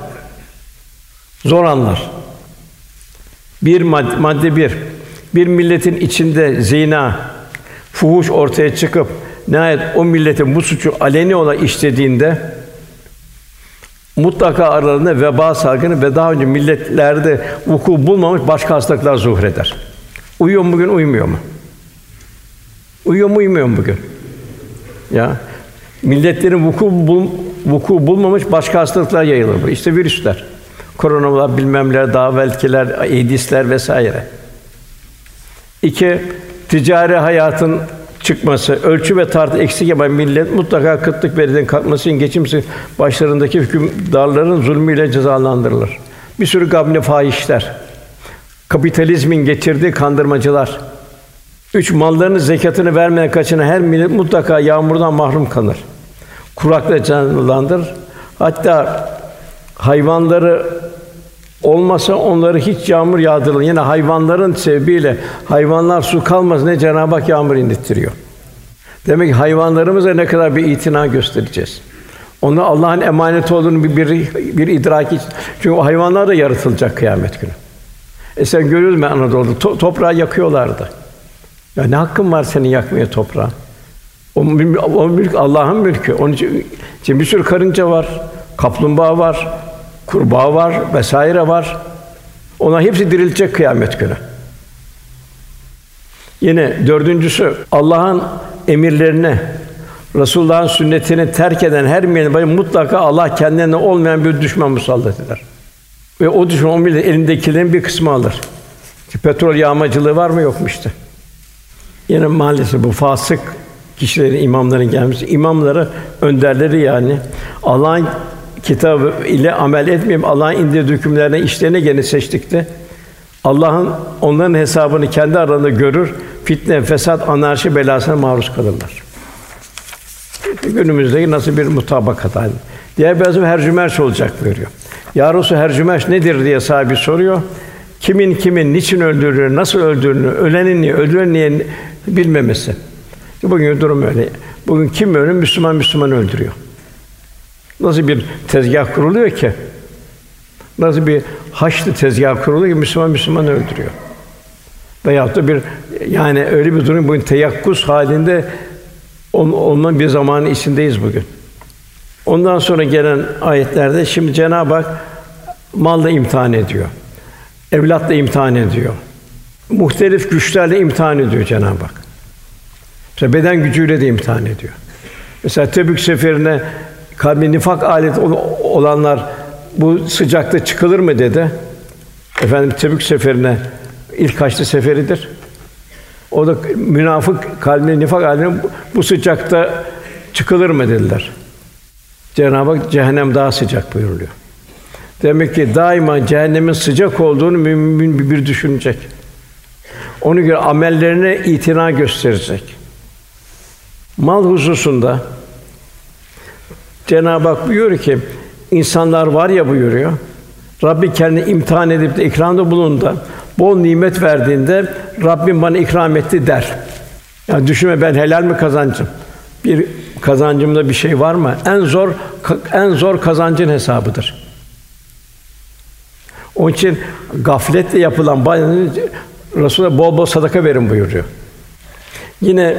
Zor anlar. Bir madde, madde bir. Bir milletin içinde zina, fuhuş ortaya çıkıp nihayet o milletin bu suçu aleni olarak işlediğinde mutlaka aralarında veba salgını ve daha önce milletlerde vuku bulmamış başka hastalıklar zuhur eder. Uyuyor mu bugün, uyumuyor mu? Uyuyor mu, uyumuyor mu bugün? Ya milletlerin vuku bul, vuku bulmamış başka hastalıklar yayılır. İşte virüsler, koronalar, bilmemler, daha belkiler, edisler vesaire. İki, ticari hayatın çıkması, ölçü ve tartı eksik yapan millet mutlaka kıtlık belirden kalkması için geçimsiz başlarındaki hükümdarların zulmüyle cezalandırılır. Bir sürü gabne fahişler, kapitalizmin getirdiği kandırmacılar, üç mallarının zekatını vermeyen kaçına her millet mutlaka yağmurdan mahrum kalır. Kurakla cezalandırır. Hatta hayvanları olmasa onları hiç yağmur yağdırılır. Yine hayvanların sebebiyle hayvanlar su kalmasın ne Cenab-ı Hak yağmur indirtiyor. Demek ki hayvanlarımıza ne kadar bir itina göstereceğiz. Onu Allah'ın emaneti olduğunu bir, bir, bir idrak için. Çünkü o hayvanlar da yaratılacak kıyamet günü. E sen görüyorsun ben Anadolu'da to- toprağı yakıyorlardı. Ya ne hakkın var senin yakmaya toprağı? O, o mülk Allah'ın mülkü. Onun için, için bir sürü karınca var, kaplumbağa var, kurbağa var vesaire var. Ona hepsi dirilecek kıyamet günü. Yine dördüncüsü Allah'ın emirlerini Resulullah'ın sünnetini terk eden her millet mutlaka Allah kendine olmayan bir düşman musallat eder. Ve o düşman o millet elindekilerin bir kısmı alır. İşte petrol yağmacılığı var mı yok mu işte? Yine maalesef bu fasık kişilerin, imamların gelmesi, imamları, önderleri yani Allah'ın kitabı ile amel etmeyip Allah'ın indirdiği hükümlerine işlerine gene seçtikte Allah'ın onların hesabını kendi aralarında görür, fitne, fesat, anarşi belasına maruz kalırlar. Günümüzdeki nasıl bir mutabakat hali. Diğer bazı hercümerç olacak buyuruyor. Ya Resul hercümerç nedir diye sahibi soruyor. Kimin kimin niçin öldürülür, nasıl öldürülür, ölenin niye, öldüren niye bilmemesi. Bugün durum öyle. Bugün kim ölür? Müslüman Müslüman öldürüyor. Nasıl bir tezgah kuruluyor ki? Nasıl bir haçlı tezgah kuruluyor ki Müslüman Müslüman öldürüyor. Veyahut da bir yani öyle bir durum bugün teyakkuz halinde olma bir zamanın içindeyiz bugün. Ondan sonra gelen ayetlerde şimdi Cenab-ı Hak malla imtihan ediyor. Evlatla imtihan ediyor. Muhtelif güçlerle imtihan ediyor Cenab-ı Hak. Mesela beden gücüyle de imtihan ediyor. Mesela Tebük seferine kalbi nifak alet olanlar bu sıcakta çıkılır mı dedi. Efendim Tebük seferine ilk kaçtı seferidir. O da münafık kalbine nifak haline bu sıcakta çıkılır mı dediler. Cenab-ı Hak cehennem daha sıcak buyuruluyor. Demek ki daima cehennemin sıcak olduğunu mümin bir düşünecek. Onu göre amellerine itina gösterecek. Mal hususunda Cenab-ı Hak buyuruyor ki insanlar var ya buyuruyor. Rabbi kendini imtihan edip de ikramda bulundu. Bol nimet verdiğinde Rabbim bana ikram etti der. Yani düşünme ben helal mi kazancım? Bir kazancımda bir şey var mı? En zor en zor kazancın hesabıdır. Onun için gafletle yapılan Resulullah bol bol sadaka verin buyuruyor. Yine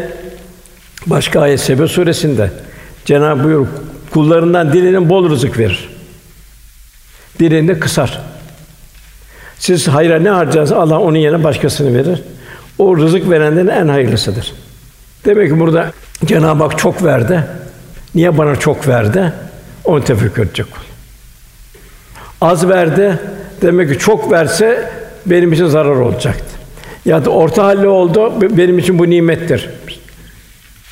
başka ayet Sebe suresinde Cenab-ı buyur kullarından dilenin bol rızık verir. Dileğini de kısar. Siz hayra ne harcarsanız Allah onun yerine başkasını verir. O rızık verenlerin en hayırlısıdır. Demek ki burada Cenab-ı Hak çok verdi. Niye bana çok verdi? Onu tefekkür edecek kul. Az verdi. Demek ki çok verse benim için zarar olacaktı. Ya da orta halli oldu. Benim için bu nimettir.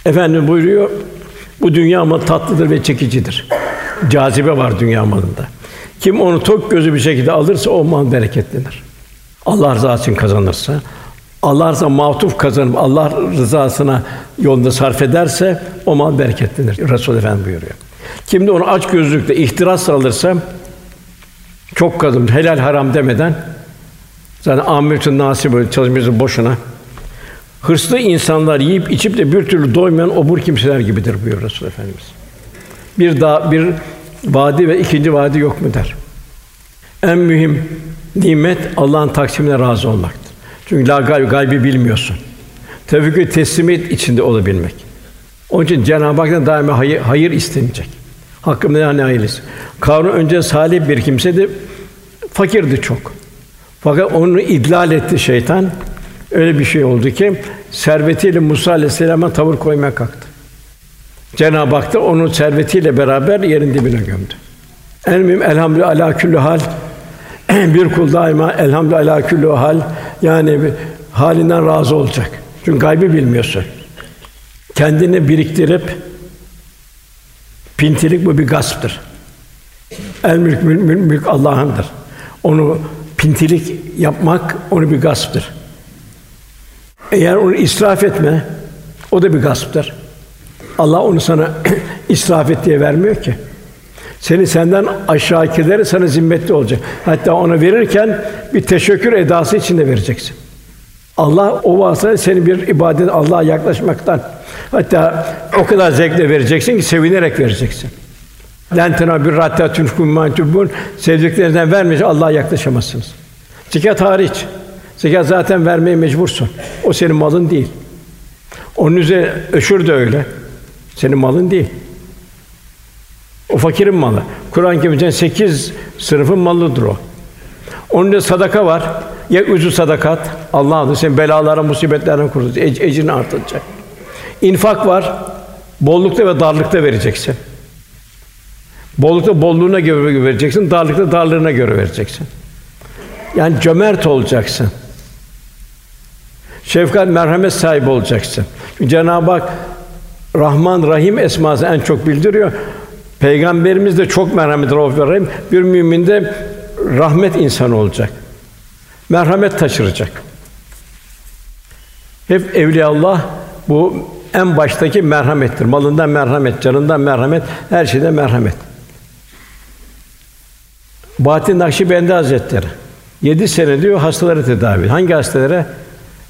Efendim buyuruyor. Bu dünya malı tatlıdır ve çekicidir. Cazibe var dünya malında. Kim onu tok gözü bir şekilde alırsa o mal bereketlenir. Allah rızası için kazanırsa, Allah rızasına matuf kazanıp Allah rızasına yolunda sarf ederse o mal bereketlenir. Resul Efendi buyuruyor. Kim de onu aç gözlükle ihtiras alırsa çok kazanır, helal haram demeden zaten ameliyatın nasip böyle boşuna. Hırslı insanlar yiyip içip de bir türlü doymayan obur kimseler gibidir buyuruyor Resul Efendimiz. Bir daha bir vadi ve ikinci vadi yok mu der. En mühim nimet Allah'ın taksimine razı olmaktır. Çünkü la gayb, gaybi bilmiyorsun. Tevfik teslimiyet içinde olabilmek. Onun için Cenab-ı Hak'tan daima hayır, hayır istenecek. Hakkımda ne hayırlısı. Karun önce salih bir kimsedi, fakirdi çok. Fakat onu idlal etti şeytan. Öyle bir şey oldu ki servetiyle Musa aleyhisselama tavır koymaya kalktı. Cenab-ı Hak da onun servetiyle beraber yerin dibine gömdü. En mühim elhamdülillah ala küllü hal bir kul daima elhamdülillah ala küllü hal yani halinden razı olacak. Çünkü gaybı bilmiyorsun. Kendini biriktirip pintilik bu bir gasptır. El mülk, mülk, mülk, Allah'ındır. Onu pintilik yapmak onu bir gasptır. Eğer onu israf etme, o da bir gasptır. Allah onu sana israf et diye vermiyor ki. Seni senden aşağıkileri sana zimmetli olacak. Hatta ona verirken bir teşekkür edası içinde vereceksin. Allah o vasıtayla seni bir ibadet Allah'a yaklaşmaktan hatta o kadar zevkle vereceksin ki sevinerek vereceksin. Lentena bir ratta tunkum mantubun sevdiklerinden vermeyince Allah'a yaklaşamazsınız. Zekat hariç. Zekat zaten vermeye mecbursun. O senin malın değil. Onun üzerine öşür de öyle. Senin malın değil. O fakirin malı. Kur'an-ı Kerim'de sekiz sınıfın malıdır o. Onun da sadaka var. Ya ucu sadakat. Allah adı seni belalara, musibetlerden kurtaracak. E- ecrini artıracak. İnfak var. Bollukta ve darlıkta vereceksin. Bollukta bolluğuna göre vereceksin, darlıkta darlığına göre vereceksin. Yani cömert olacaksın. Şefkat, merhamet sahibi olacaksın. Cenab-ı Hak Rahman Rahim esması en çok bildiriyor. Peygamberimiz de çok merhametli Rauf ve Rahim. Bir mümin de rahmet insanı olacak. Merhamet taşıracak. Hep evliyaullah bu en baştaki merhamettir. Malından merhamet, canından merhamet, her şeyde merhamet. Bahattin Nakşibendi Hazretleri yedi sene diyor hastaları tedavi. Hangi hastalara?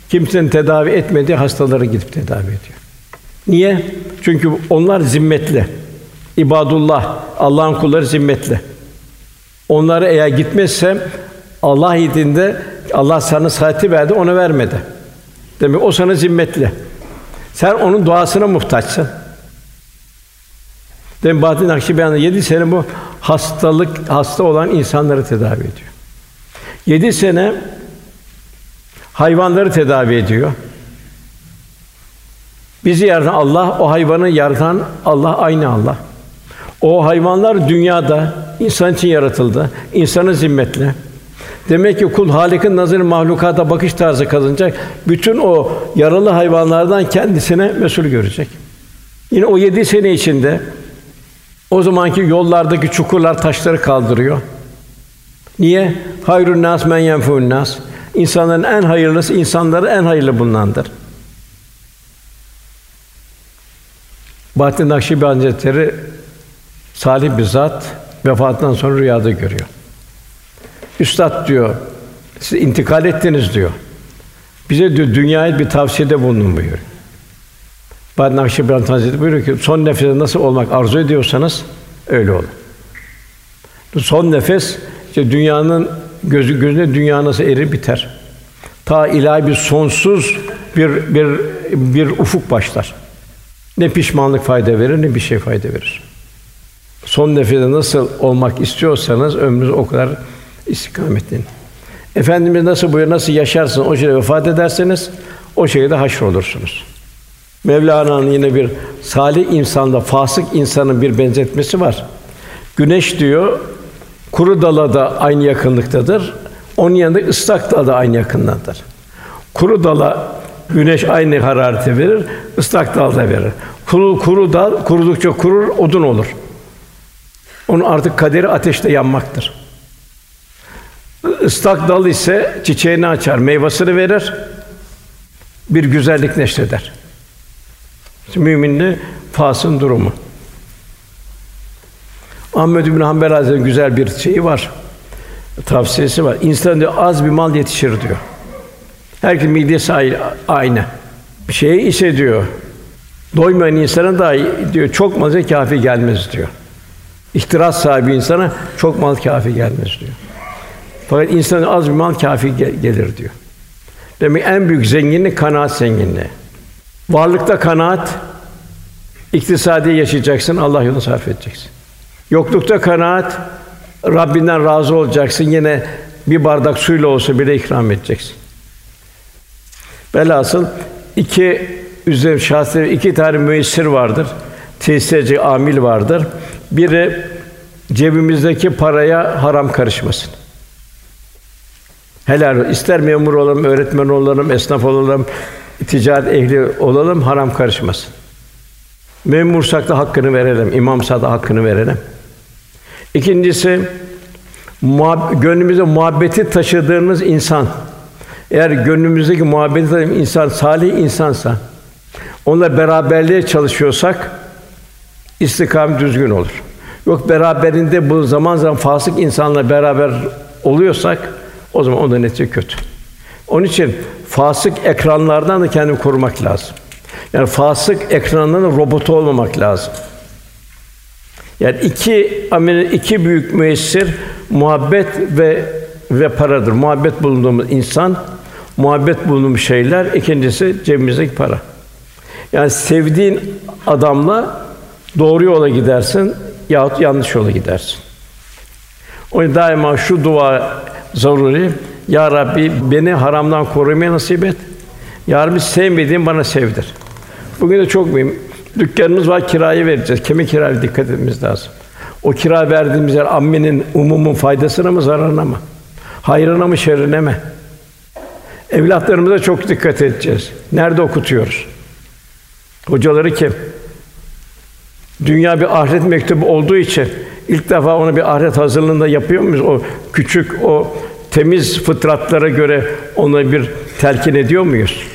Kimsenin tedavi etmediği hastaları gidip tedavi ediyor. Niye? Çünkü onlar zimmetli. İbadullah, Allah'ın kulları zimmetli. Onları eğer gitmezse Allah idinde Allah sana saati verdi, onu vermedi. Demek o sana zimmetli. Sen onun duasına muhtaçsın. Demek Bahattin Nakşibendi yedi sene bu hastalık hasta olan insanları tedavi ediyor. Yedi sene hayvanları tedavi ediyor. Bizi yaratan Allah, o hayvanı yaratan Allah aynı Allah. O hayvanlar dünyada insan için yaratıldı. İnsanın zimmetli. Demek ki kul Halik'in nazarı mahlukata bakış tarzı kazanacak. Bütün o yaralı hayvanlardan kendisine mesul görecek. Yine o yedi sene içinde o zamanki yollardaki çukurlar taşları kaldırıyor. Niye? Hayrun nas men yenfun nas. İnsanların en hayırlısı insanları en hayırlı bulunandır. Bahattin Nakşibendi Hazretleri salih bir zat vefatından sonra rüyada görüyor. Üstad diyor, siz intikal ettiniz diyor. Bize diyor dünyaya bir tavsiyede bulunun buyuruyor. Bahattin Nakşibendi Hazretleri buyuruyor ki son nefeste nasıl olmak arzu ediyorsanız öyle olun. Son nefes işte dünyanın gözü gözüne dünya nasıl erir biter. Ta ilahi bir sonsuz bir bir bir ufuk başlar. Ne pişmanlık fayda verir ne bir şey fayda verir. Son nefeste nasıl olmak istiyorsanız ömrünüz o kadar istikametlenin. Efendimiz nasıl buyuruyor, nasıl yaşarsınız, o şekilde vefat ederseniz o şekilde haşr olursunuz. Mevlana'nın yine bir salih insanda fasık insanın bir benzetmesi var. Güneş diyor kuru dala da aynı yakınlıktadır. Onun yanında ıslak dala da aynı yakındadır. Kuru dala güneş aynı harareti verir, ıslak dal da verir. Kuru, kuru dal kurudukça kurur, odun olur. Onun artık kaderi ateşte yanmaktır. Islak dal ise çiçeğini açar, meyvasını verir, bir güzellik neşreder. Müminli fasın durumu. Ahmed bin Hanbel Hazretleri'nin güzel bir şeyi var. Tavsiyesi var. İnsan diyor az bir mal yetişir diyor. Herkes midesi aynı. Bir şeyi ise diyor. Doymayan insana da diyor çok mal kafi gelmez diyor. İhtiras sahibi insana çok mal kafi gelmez diyor. Fakat insana az bir mal kafi gelir diyor. Demek en büyük zenginlik kanaat zenginliği. Varlıkta kanaat, iktisadi yaşayacaksın, Allah yolunu sarf edeceksin. Yoklukta kanaat, Rabbinden razı olacaksın. Yine bir bardak suyla olsa bile ikram edeceksin. Velhasıl iki üzerine şahsi iki tane müessir vardır. Tesirci amil vardır. Biri cebimizdeki paraya haram karışmasın. Helal ister memur olalım, öğretmen olalım, esnaf olalım, ticaret ehli olalım, haram karışmasın. Memursak da hakkını verelim, imamsa da hakkını verelim. İkincisi muhab- gönlümüzde muhabbeti taşıdığımız insan. Eğer gönlümüzdeki muhabbeti taşıdığımız insan salih insansa, onunla beraberliğe çalışıyorsak istikamet düzgün olur. Yok beraberinde bu zaman zaman fasık insanla beraber oluyorsak o zaman ondan netice kötü. Onun için fasık ekranlardan da kendini korumak lazım. Yani fasık ekranlarının robotu olmamak lazım. Yani iki amel iki büyük müessir muhabbet ve ve paradır. Muhabbet bulunduğumuz insan, muhabbet bulunduğumuz şeyler, ikincisi cebimizdeki para. Yani sevdiğin adamla doğru yola gidersin yahut yanlış yola gidersin. O yüzden daima şu dua zaruri. Ya Rabbi beni haramdan korumayı nasip et. Ya Rabbi sevmediğin bana sevdir. Bugün de çok mühim. Dükkanımız var, kirayı vereceğiz. Kime kiraya dikkat etmemiz lazım. O kira verdiğimiz yer amminin, umumun faydasına mı, zararına mı? Hayrına mı, şerrine mi? Evlatlarımıza çok dikkat edeceğiz. Nerede okutuyoruz? Hocaları kim? Dünya bir ahiret mektubu olduğu için ilk defa onu bir ahiret hazırlığında yapıyor muyuz? O küçük, o temiz fıtratlara göre ona bir telkin ediyor muyuz?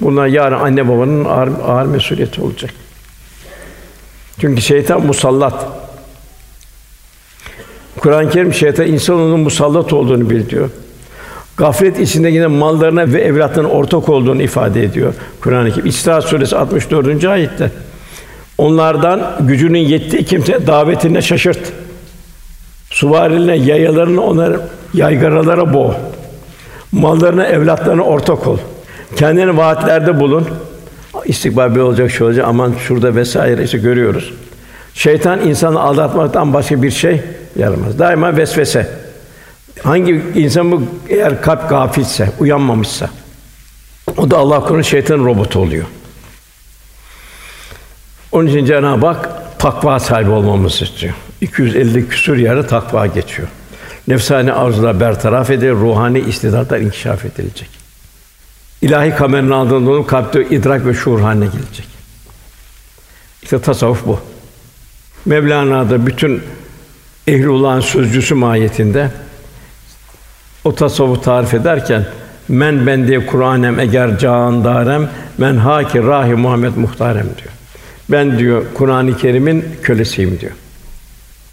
Bunlar yarın anne babanın ağır, ağır mesuliyeti olacak. Çünkü şeytan musallat. Kur'an-ı Kerim şeytan insanoğlunun musallat olduğunu bildiriyor. Gaflet içinde yine mallarına ve evlatlarına ortak olduğunu ifade ediyor Kur'an-ı Kerim. İsra suresi 64. ayette. Onlardan gücünün yettiği kimse davetine şaşırt. Suvarilerine, yayalarını onları yaygaralara boğ. Mallarına, evlatlarına ortak ol. Kendine vaatlerde bulun. İstikbal bir olacak, şu olacak, aman şurada vesaire işte görüyoruz. Şeytan insanı aldatmaktan başka bir şey yaramaz. Daima vesvese. Hangi insan bu eğer kalp gafilse, uyanmamışsa o da Allah korusun şeytanın robotu oluyor. Onun için Cenab-ı Hak takva sahibi olmamızı istiyor. 250 küsur yerde takva geçiyor. Nefsani arzular bertaraf edilir, ruhani istidatlar inkişaf edilecek. İlahi kameranın aldığında onun kalpte idrak ve şuur haline gelecek. İşte tasavvuf bu. Mevlana da bütün ehlullah'ın sözcüsü mahiyetinde o tasavvufu tarif ederken men ben diye Kur'anem eğer can darem men haki rahi Muhammed muhtarem diyor. Ben diyor Kur'an-ı Kerim'in kölesiyim diyor.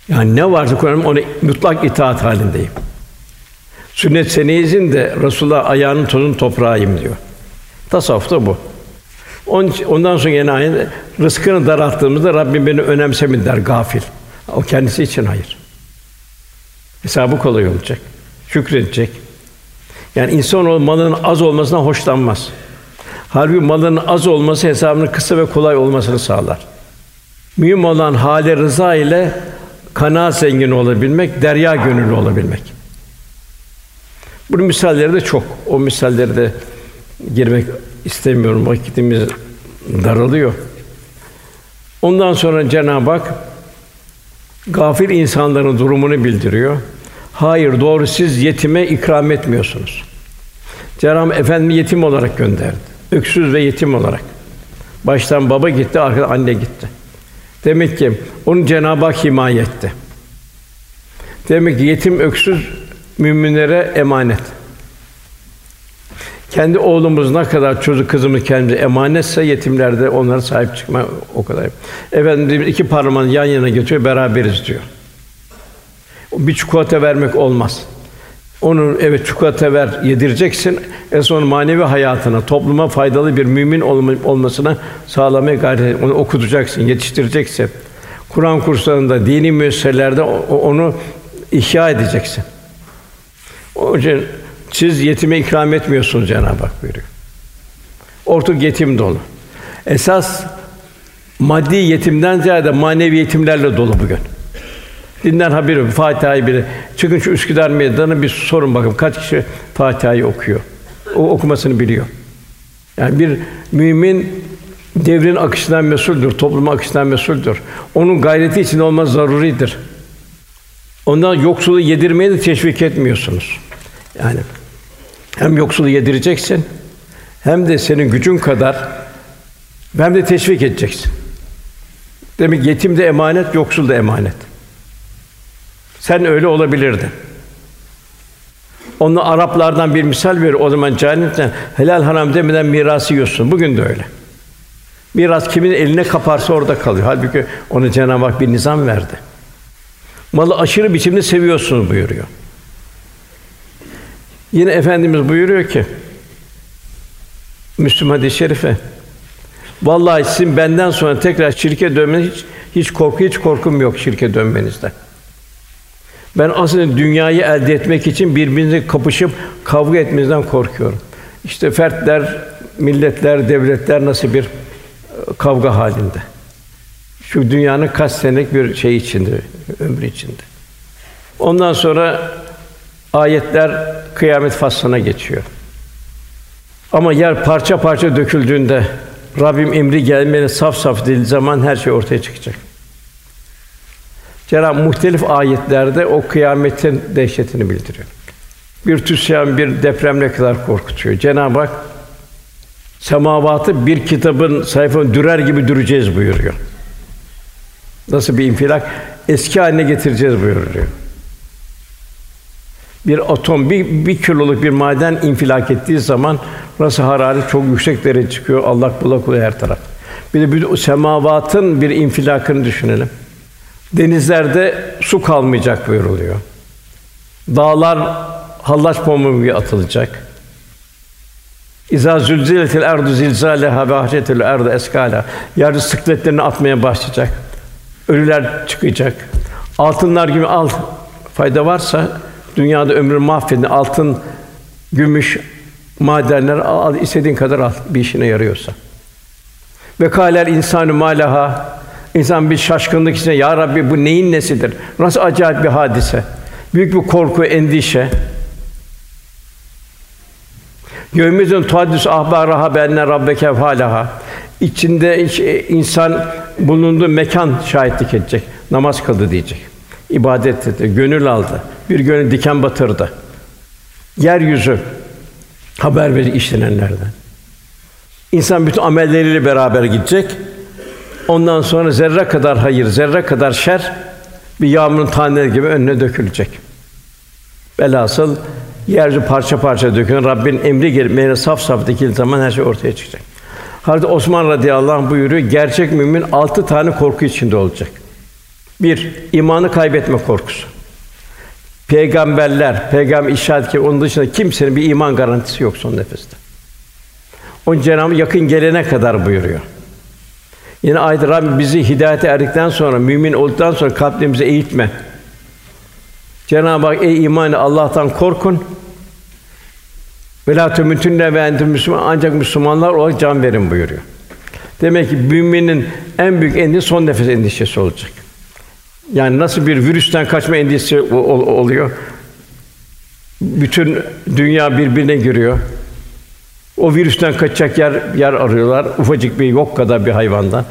Yani ne varsa Kur'an'ın ona mutlak itaat halindeyim. Sünnet seneyizin de Resulullah ayağının tozun toprağıyım diyor. Tasavvuf da bu. Ondan sonra yine ayet rızkını daralttığımızda Rabbim beni önemsemedi der gafil. O kendisi için hayır. Hesabı kolay olacak. Şükredecek. Yani insan o malının az olmasına hoşlanmaz. Halbuki malının az olması hesabının kısa ve kolay olmasını sağlar. Mühim olan hale rıza ile kanaat zengin olabilmek, derya gönüllü olabilmek. Bunun misalleri de çok. O misalleri de girmek istemiyorum. Vakitimiz daralıyor. Ondan sonra Cenab-ı Hak gafil insanların durumunu bildiriyor. Hayır, doğru siz yetime ikram etmiyorsunuz. Cenab-ı Efendi yetim olarak gönderdi. Öksüz ve yetim olarak. Baştan baba gitti, arkadan anne gitti. Demek ki onu Cenab-ı Hak himaye etti. Demek ki yetim öksüz müminlere emanet. Kendi oğlumuz ne kadar çocuk kızımız kendimize emanetse yetimlerde onlara sahip çıkma o kadar. Efendimiz iki parmağını yan yana getiriyor beraberiz diyor. Bir çikolata vermek olmaz. Onu evet çikolata ver yedireceksin. En son manevi hayatına, topluma faydalı bir mümin olma, olmasına sağlamaya gayret onu okutacaksın, yetiştireceksin. Kur'an kurslarında, dini müesseselerde onu ihya edeceksin. O yüzden siz yetime ikram etmiyorsunuz Cenab-ı Hak buyuruyor. Ortak yetim dolu. Esas maddi yetimden ziyade manevi yetimlerle dolu bugün. Dinden haberi Fatiha'yı bile çıkın şu Üsküdar meydanı bir sorun bakın kaç kişi Fatiha'yı okuyor. O okumasını biliyor. Yani bir mümin devrin akışından mesuldür, toplumun akışından mesuldür. Onun gayreti için olmaz zaruridir. Ondan yoksulu yedirmeye de teşvik etmiyorsunuz. Yani hem yoksulu yedireceksin, hem de senin gücün kadar hem de teşvik edeceksin. Demek yetim de emanet, yoksul da emanet. Sen öyle olabilirdin. Onu Araplardan bir misal ver. O zaman cennetten helal haram demeden mirası yiyorsun. Bugün de öyle. Miras kimin eline kaparsa orada kalıyor. Halbuki onu Cenab-ı Hak bir nizam verdi. Malı aşırı biçimde seviyorsunuz buyuruyor. Yine efendimiz buyuruyor ki Müslüm hadis-i şerife Vallahi sizin benden sonra tekrar şirke dönmeniz hiç, hiç korku hiç korkum yok şirke dönmenizden. Ben aslında dünyayı elde etmek için birbirinizle kapışıp kavga etmenizden korkuyorum. İşte fertler, milletler, devletler nasıl bir e, kavga halinde. Şu dünyanın kaç senelik bir şey içinde, ömrü içinde. Ondan sonra ayetler kıyamet faslına geçiyor. Ama yer parça parça döküldüğünde Rabbim emri gelmeli saf saf dil zaman her şey ortaya çıkacak. Cenab-ı muhtelif ayetlerde o kıyametin dehşetini bildiriyor. Bir tüsyan, bir deprem ne kadar korkutuyor. Cenab-ı Hak semavatı bir kitabın sayfasını dürer gibi düreceğiz buyuruyor. Nasıl bir infilak? Eski haline getireceğiz buyuruyor. Bir atom, bir, bir kiloluk bir maden infilak ettiği zaman nasıl hararet çok yüksek derece çıkıyor, allak bullak oluyor her taraf. Bir de bir semavatın bir infilakını düşünelim. Denizlerde su kalmayacak buyuruluyor. Dağlar hallaç pamuğu gibi atılacak. İza zülziletil erdu zilzaleha ve ahretil erdu eskala. Yer sıkletlerini atmaya başlayacak. Ölüler çıkacak. Altınlar gibi al fayda varsa dünyada ömrü mahvedin altın, gümüş, madenler al, istediğin kadar al bir işine yarıyorsa. Ve kâler insanı malaha İnsan bir şaşkınlık içinde ya Rabbi bu neyin nesidir? Nasıl acayip bir hadise? Büyük bir korku, endişe. Yevmizün tuhaddis ahbaraha benne rabbeke halaha. İçinde insan bulunduğu mekan şahitlik edecek. Namaz kıldı diyecek. İbadet etti, gönül aldı. Bir gönül diken batırdı. Yeryüzü haber verir işlenenlerden. İnsan bütün amelleriyle beraber gidecek. Ondan sonra zerre kadar hayır, zerre kadar şer bir yağmurun taneleri gibi önüne dökülecek. Velhasıl yeryüzü parça parça dökülür. Rabbin emri gelip meyre saf saf dikildiği zaman her şey ortaya çıkacak. Hazreti Osman radıyallahu anh buyuruyor, gerçek mümin altı tane korku içinde olacak. Bir, imanı kaybetme korkusu. Peygamberler, peygamber işaret ki onun dışında kimsenin bir iman garantisi yok son nefeste. O Cenab-ı yakın gelene kadar buyuruyor. Yine ayet Rabbim bizi hidayete erdikten sonra, mümin olduktan sonra kalplerimizi eğitme. Cenab-ı Hak ey imanı Allah'tan korkun. Ve la tümütünne ve Müslüman ancak Müslümanlar olarak can verin buyuruyor. Demek ki müminin en büyük endişesi son nefes endişesi olacak. Yani nasıl bir virüsten kaçma endişesi oluyor? Bütün dünya birbirine giriyor. O virüsten kaçacak yer yer arıyorlar. Ufacık bir yok kadar bir hayvandan.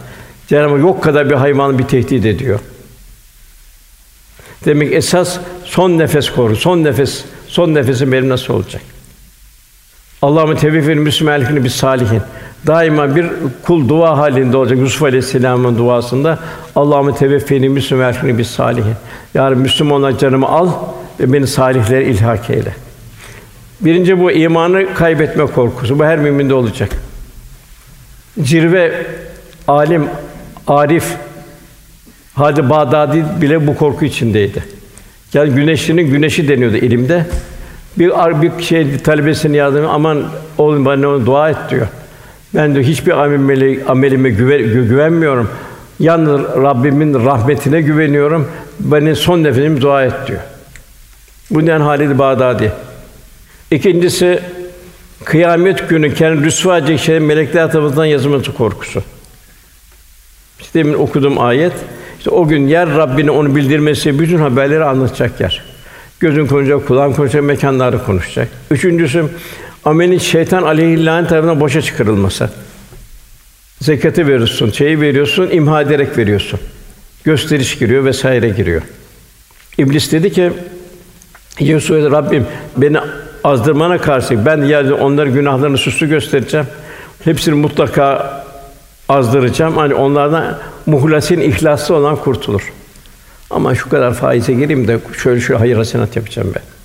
Cenab-ı yok kadar bir hayvanı bir tehdit ediyor. Demek esas son nefes koru. Son nefes, son nefesim benim nasıl olacak? Allah'ım tevfik Müslümanlıkını bir salihin. Daima bir kul dua halinde olacak. Yusuf Aleyhisselam'ın duasında Allah'ım tevfik Müslümanlıkını bir salihin. Yani Müslümanlar canımı al ve beni salihlere ilhak eyle. Birinci bu imanı kaybetme korkusu. Bu her müminde olacak. Cirve alim, arif Hadi Bağdadi bile bu korku içindeydi. Yani güneşinin güneşi deniyordu ilimde. Bir bir şey talebesini yazdım. Aman oğlum bana dua et diyor. Ben de hiçbir amelime, amelime güve, güvenmiyorum. Yalnız Rabbimin rahmetine güveniyorum. Beni son nefesim dua et diyor. Bu den Halid Bağdadi. İkincisi kıyamet günü kendi rüsva edecek şeyin melekler tarafından yazılması korkusu. İşte demin okuduğum ayet işte o gün yer Rabbini onu bildirmesi bütün haberleri anlatacak yer. Gözün konuşacak, kulağın konuşacak, mekanları konuşacak. Üçüncüsü amelin şeytan aleyhillâhin tarafından boşa çıkarılması. Zekatı veriyorsun, şeyi veriyorsun, imha ederek veriyorsun. Gösteriş giriyor vesaire giriyor. İblis dedi ki Yusuf Rabbim beni azdırmana karşı ben yerde onların günahlarını süslü göstereceğim. Hepsini mutlaka azdıracağım. Hani onlardan muhlasin ihlaslı olan kurtulur. Ama şu kadar faize gireyim de şöyle şu hayır hasenat yapacağım ben.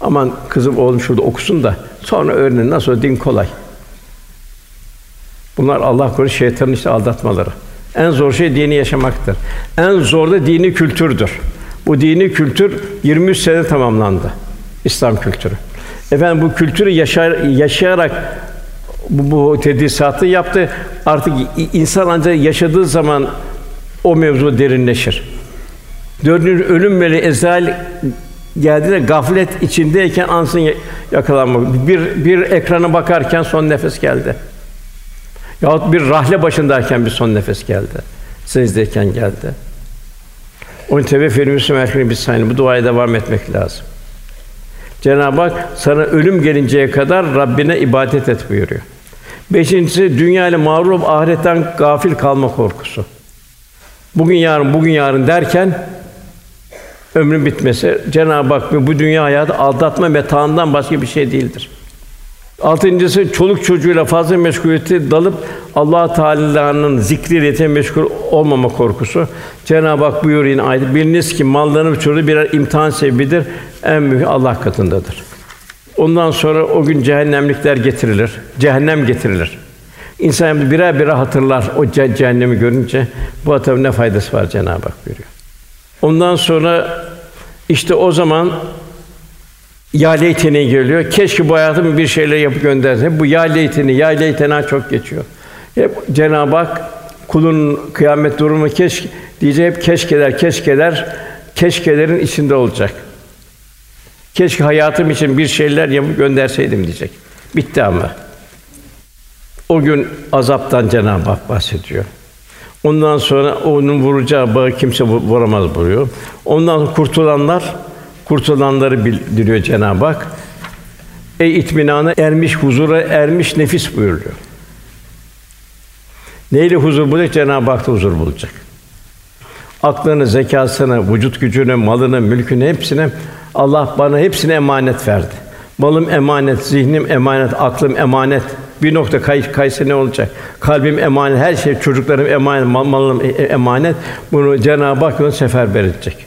Aman kızım oğlum şurada okusun da sonra öğrenin nasıl din kolay. Bunlar Allah korusun şeytanın işte aldatmaları. En zor şey dini yaşamaktır. En zor da dini kültürdür. Bu dini kültür 23 sene tamamlandı. İslam kültürü. Efendim bu kültürü yaşar, yaşayarak bu, bu tedrisatı yaptı. Artık insan ancak yaşadığı zaman o mevzu derinleşir. Dördüncü ölüm meleği Ezrail geldi de gaflet içindeyken ansın yakalanmak. Bir bir ekrana bakarken son nefes geldi. Yahut bir rahle başındayken bir son nefes geldi. Secdeyken geldi. Onun teveffül Müslüman bir sayın bu duaya devam etmek lazım. Cenab-ı Hak sana ölüm gelinceye kadar Rabbine ibadet et buyuruyor. Beşincisi dünya ile mağrur ahiretten gafil kalma korkusu. Bugün yarın bugün yarın derken ömrün bitmesi Cenab-ı Hak bu dünya hayatı aldatma metağından başka bir şey değildir. Altıncısı çoluk çocuğuyla fazla meşguliyeti dalıp Allah Teala'nın zikriyle meşgul olmama korkusu. Cenab-ı Hak buyuruyor yine ayet. Biliniz ki malların çocuğu birer imtihan sebebidir. En mühim Allah katındadır. Ondan sonra o gün cehennemlikler getirilir. Cehennem getirilir. İnsan birer birer hatırlar o ce- cehennemi görünce. Bu tabii ne faydası var Cenab-ı Hak buyuruyor. Ondan sonra işte o zaman ya leyteni geliyor. Keşke bu hayatımı bir şeyler yapıp gönderse. Bu ya leyteni, ya leytena çok geçiyor. Hep Cenab-ı Hak kulun kıyamet durumu keşke diyecek hep keşkeler, keşkeler, keşkelerin içinde olacak. Keşke hayatım için bir şeyler yapıp gönderseydim diyecek. Bitti ama. O gün azaptan Cenab-ı Hak bahsediyor. Ondan sonra onun vuracağı bağı kimse vu- vuramaz buyuruyor. Ondan sonra kurtulanlar, kurtulanları bildiriyor Cenab-ı Hak. Ey itminana ermiş, huzura ermiş nefis buyuruyor. Neyle huzur bulacak? Cenab-ı Hak'ta huzur bulacak. Aklını, zekasını, vücut gücünü, malını, mülkünü hepsine Allah bana hepsine emanet verdi. Malım emanet, zihnim emanet, aklım emanet. Bir nokta kay kaysa ne olacak? Kalbim emanet, her şey çocuklarım emanet, mal, malım e- emanet. Bunu Cenab-ı Hak onu seferber edecek.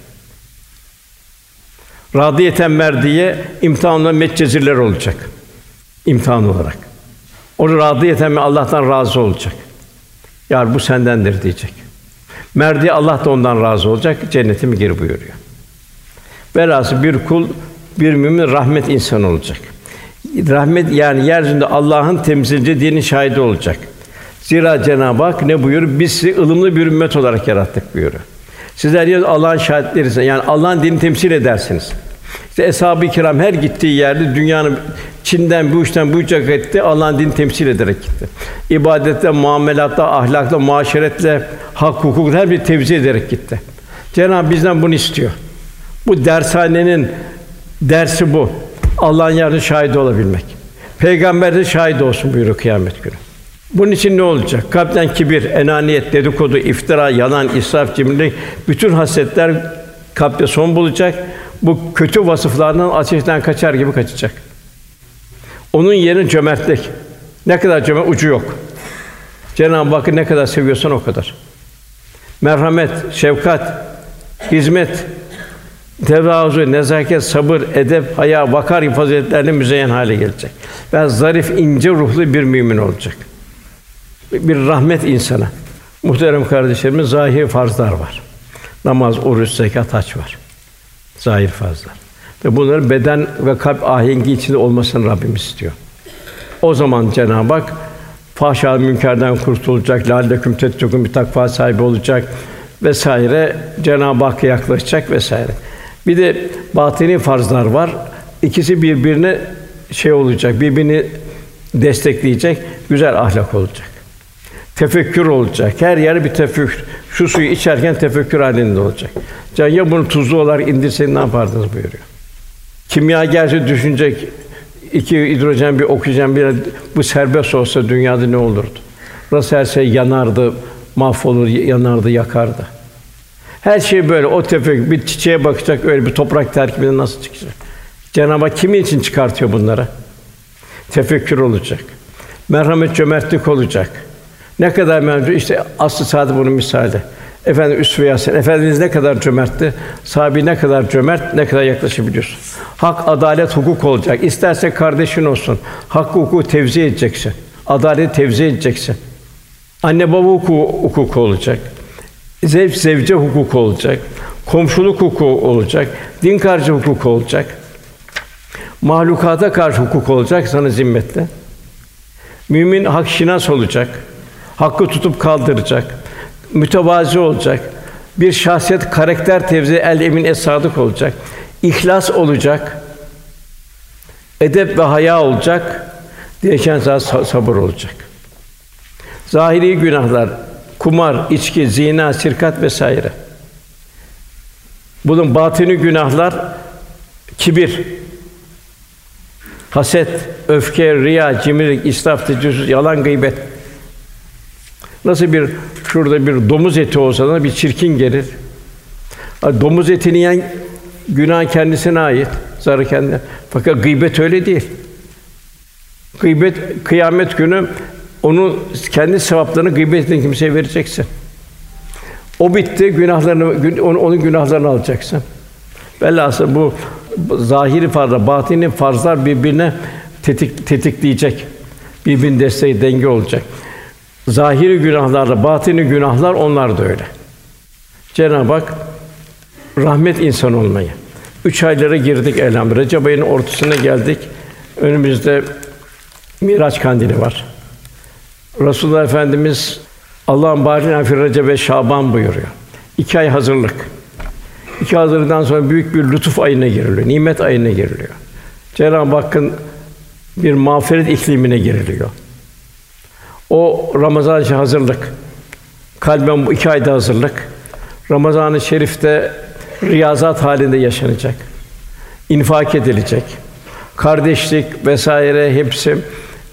Radiyeten merdiye imtihanla metcezirler olacak. İmtihan olarak. O radiyeten Allah'tan razı olacak. Yar bu sendendir diyecek. Merdi Allah da ondan razı olacak, cennetime gir buyuruyor. Velhâsıl bir kul, bir mümin rahmet insanı olacak. Rahmet yani yeryüzünde Allah'ın temsilci dinin şahidi olacak. Zira Cenab-ı Hak ne buyuruyor? Biz sizi ılımlı bir ümmet olarak yarattık buyuruyor. Sizler ya Allah'ın şahitlerisiniz. Yani Allah'ın dinini temsil edersiniz. İşte eshab-ı kiram her gittiği yerde dünyanın Çin'den bu uçtan bu uca gitti. Allah'ın dinini temsil ederek gitti. İbadette, muamelatta, ahlakta, muaşeretle, hak, hukuk her bir tevzi ederek gitti. Cenab-ı bizden bunu istiyor. Bu dershanenin dersi bu. Allah'ın yardımı şahit olabilmek. Peygamber de şahit olsun buyuruyor kıyamet günü. Bunun için ne olacak? Kalpten kibir, enaniyet, dedikodu, iftira, yalan, israf, cimrilik, bütün hasletler kalpte son bulacak. Bu kötü vasıflardan ateşten kaçar gibi kaçacak. Onun yerine cömertlik. Ne kadar cömert ucu yok. Cenab-ı Hakk'ı ne kadar seviyorsan o kadar. Merhamet, şefkat, hizmet, tevazu, nezaket, sabır, edep, haya, vakar faziletlerle müzeyyen hale gelecek. Ve zarif, ince ruhlu bir mümin olacak. Bir rahmet insana. Muhterem kardeşlerimiz zahir farzlar var. Namaz, oruç, zekat, hac var. Zahir farzlar. Ve bunların beden ve kalp ahengi içinde olmasını Rabbimiz istiyor. O zaman Cenab-ı Hak fahşa münkerden kurtulacak, lâlleküm tettekûn bir takva sahibi olacak vesaire Cenab-ı Hakk'a yaklaşacak vesaire. Bir de batini farzlar var. İkisi birbirine şey olacak, birbirini destekleyecek, güzel ahlak olacak. Tefekkür olacak. Her yer bir tefekkür. Şu suyu içerken tefekkür halinde olacak. Can ya bunu tuzlu olarak indirseydi ne yapardınız buyuruyor. Kimya gerçi düşünecek iki hidrojen bir oksijen bir bu serbest olsa dünyada ne olurdu? Nasıl her şey yanardı, mahvolur, yanardı, yakardı. Her şey böyle. O tefekkür bir çiçeğe bakacak öyle bir toprak terkibinde nasıl çıkacak? Cenab-ı Hak kimin için çıkartıyor bunları? Tefekkür olacak. Merhamet, cömertlik olacak. Ne kadar merhamet işte aslı saadet bunun misali. Efendim üsve yasin. Efendimiz ne kadar cömertti. Sahabi ne kadar cömert, ne kadar yaklaşabiliyorsun. Hak, adalet, hukuk olacak. İsterse kardeşin olsun. Hakkı, hukuku tevzi edeceksin. Adaleti tevzi edeceksin. Anne baba hukuku, hukuku olacak. Zevç zevce hukuku olacak. Komşuluk hukuku olacak. Din karşı hukuku olacak. Mahlukata karşı hukuk olacak sana zimmette. Mümin hak şinas olacak. Hakkı tutup kaldıracak. Mütevazi olacak. Bir şahsiyet karakter tevzi el emin es sadık olacak. İhlas olacak. Edep ve haya olacak. Diyeken sabır olacak. Zahiri günahlar, kumar, içki, zina, sirkat vesaire. Bunun batini günahlar kibir, haset, öfke, riya, cimrilik, israf, tecessüs, yalan, gıybet. Nasıl bir şurada bir domuz eti olsa da bir çirkin gelir. Domuz etini yiyen günah kendisine ait, zarı kendine. Fakat gıybet öyle değil. Gıybet kıyamet günü onun kendi sevaplarını gıybet eden kimseye vereceksin. O bitti, günahlarını onun, günahlarını alacaksın. Velhasıl bu zahiri farzlar, batini farzlar birbirine tetik, tetikleyecek. Birbirinin desteği, denge olacak. Zahiri günahlarla batini günahlar onlar da öyle. Cenab-ı Hak rahmet insan olmayı. Üç aylara girdik elhamdülillah. Recep ayının ortasına geldik. Önümüzde Miraç kandili var. Resulullah Efendimiz Allah'ın bârin fi ve Şaban buyuruyor. İki ay hazırlık. İki hazırlıktan sonra büyük bir lütuf ayına giriliyor. Nimet ayına giriliyor. Cenab-ı Hakk'ın bir mağfiret iklimine giriliyor. O Ramazan için hazırlık. Kalben bu iki ayda hazırlık. Ramazan-ı Şerif'te riyazat halinde yaşanacak. İnfak edilecek. Kardeşlik vesaire hepsi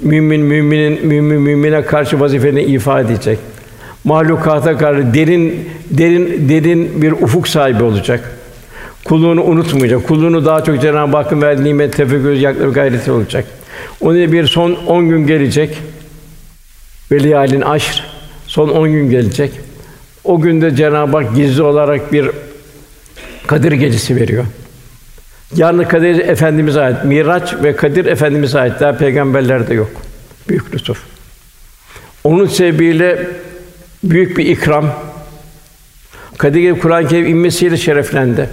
mümin müminin mümin mümine karşı vazifelerini ifa edecek. Mahlukata karşı derin derin derin bir ufuk sahibi olacak. Kulluğunu unutmayacak. Kulluğunu daha çok Cenab-ı Hakk'ın verdiği nimet tefekkür yaklaşık gayreti olacak. Onun bir son 10 gün gelecek. Veliyalin aşr son 10 gün gelecek. O günde Cenab-ı Hak gizli olarak bir Kadir gecesi veriyor. Yarın Kadir Efendimize ait. Miraç ve Kadir Efendimize ait. Daha peygamberlerde yok. Büyük lütuf. Onun sebebiyle büyük bir ikram. Kadir Kur'an-ı Kerim inmesiyle şereflendi.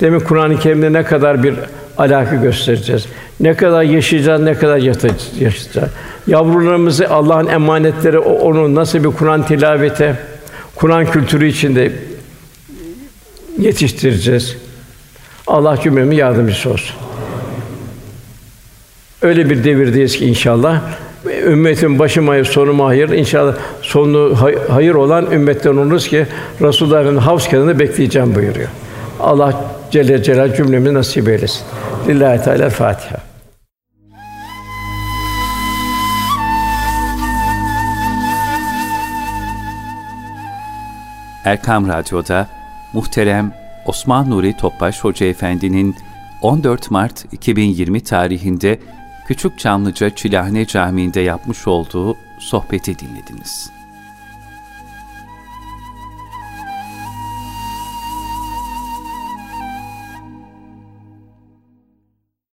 Demek Kur'an-ı Kerim'de ne kadar bir alaka göstereceğiz. Ne kadar yaşayacağız, ne kadar yaşayacağız. Yavrularımızı Allah'ın emanetleri onu nasıl bir Kur'an tilavete, Kur'an kültürü içinde yetiştireceğiz. Allah cümlemin yardımcısı olsun. Öyle bir devirdeyiz ki inşallah ümmetin başı mahir, sonu mahir. İnşallah sonu hayır olan ümmetten oluruz ki Resulullah Efendimiz havz kenarında bekleyeceğim buyuruyor. Allah Celle Celal cümlemizi nasip eylesin. Lillahi Teala Fatiha. Erkam Radyo'da muhterem Osman Nuri Topbaş Hoca Efendi'nin 14 Mart 2020 tarihinde Küçük Çamlıca Çilahane Camii'nde yapmış olduğu sohbeti dinlediniz.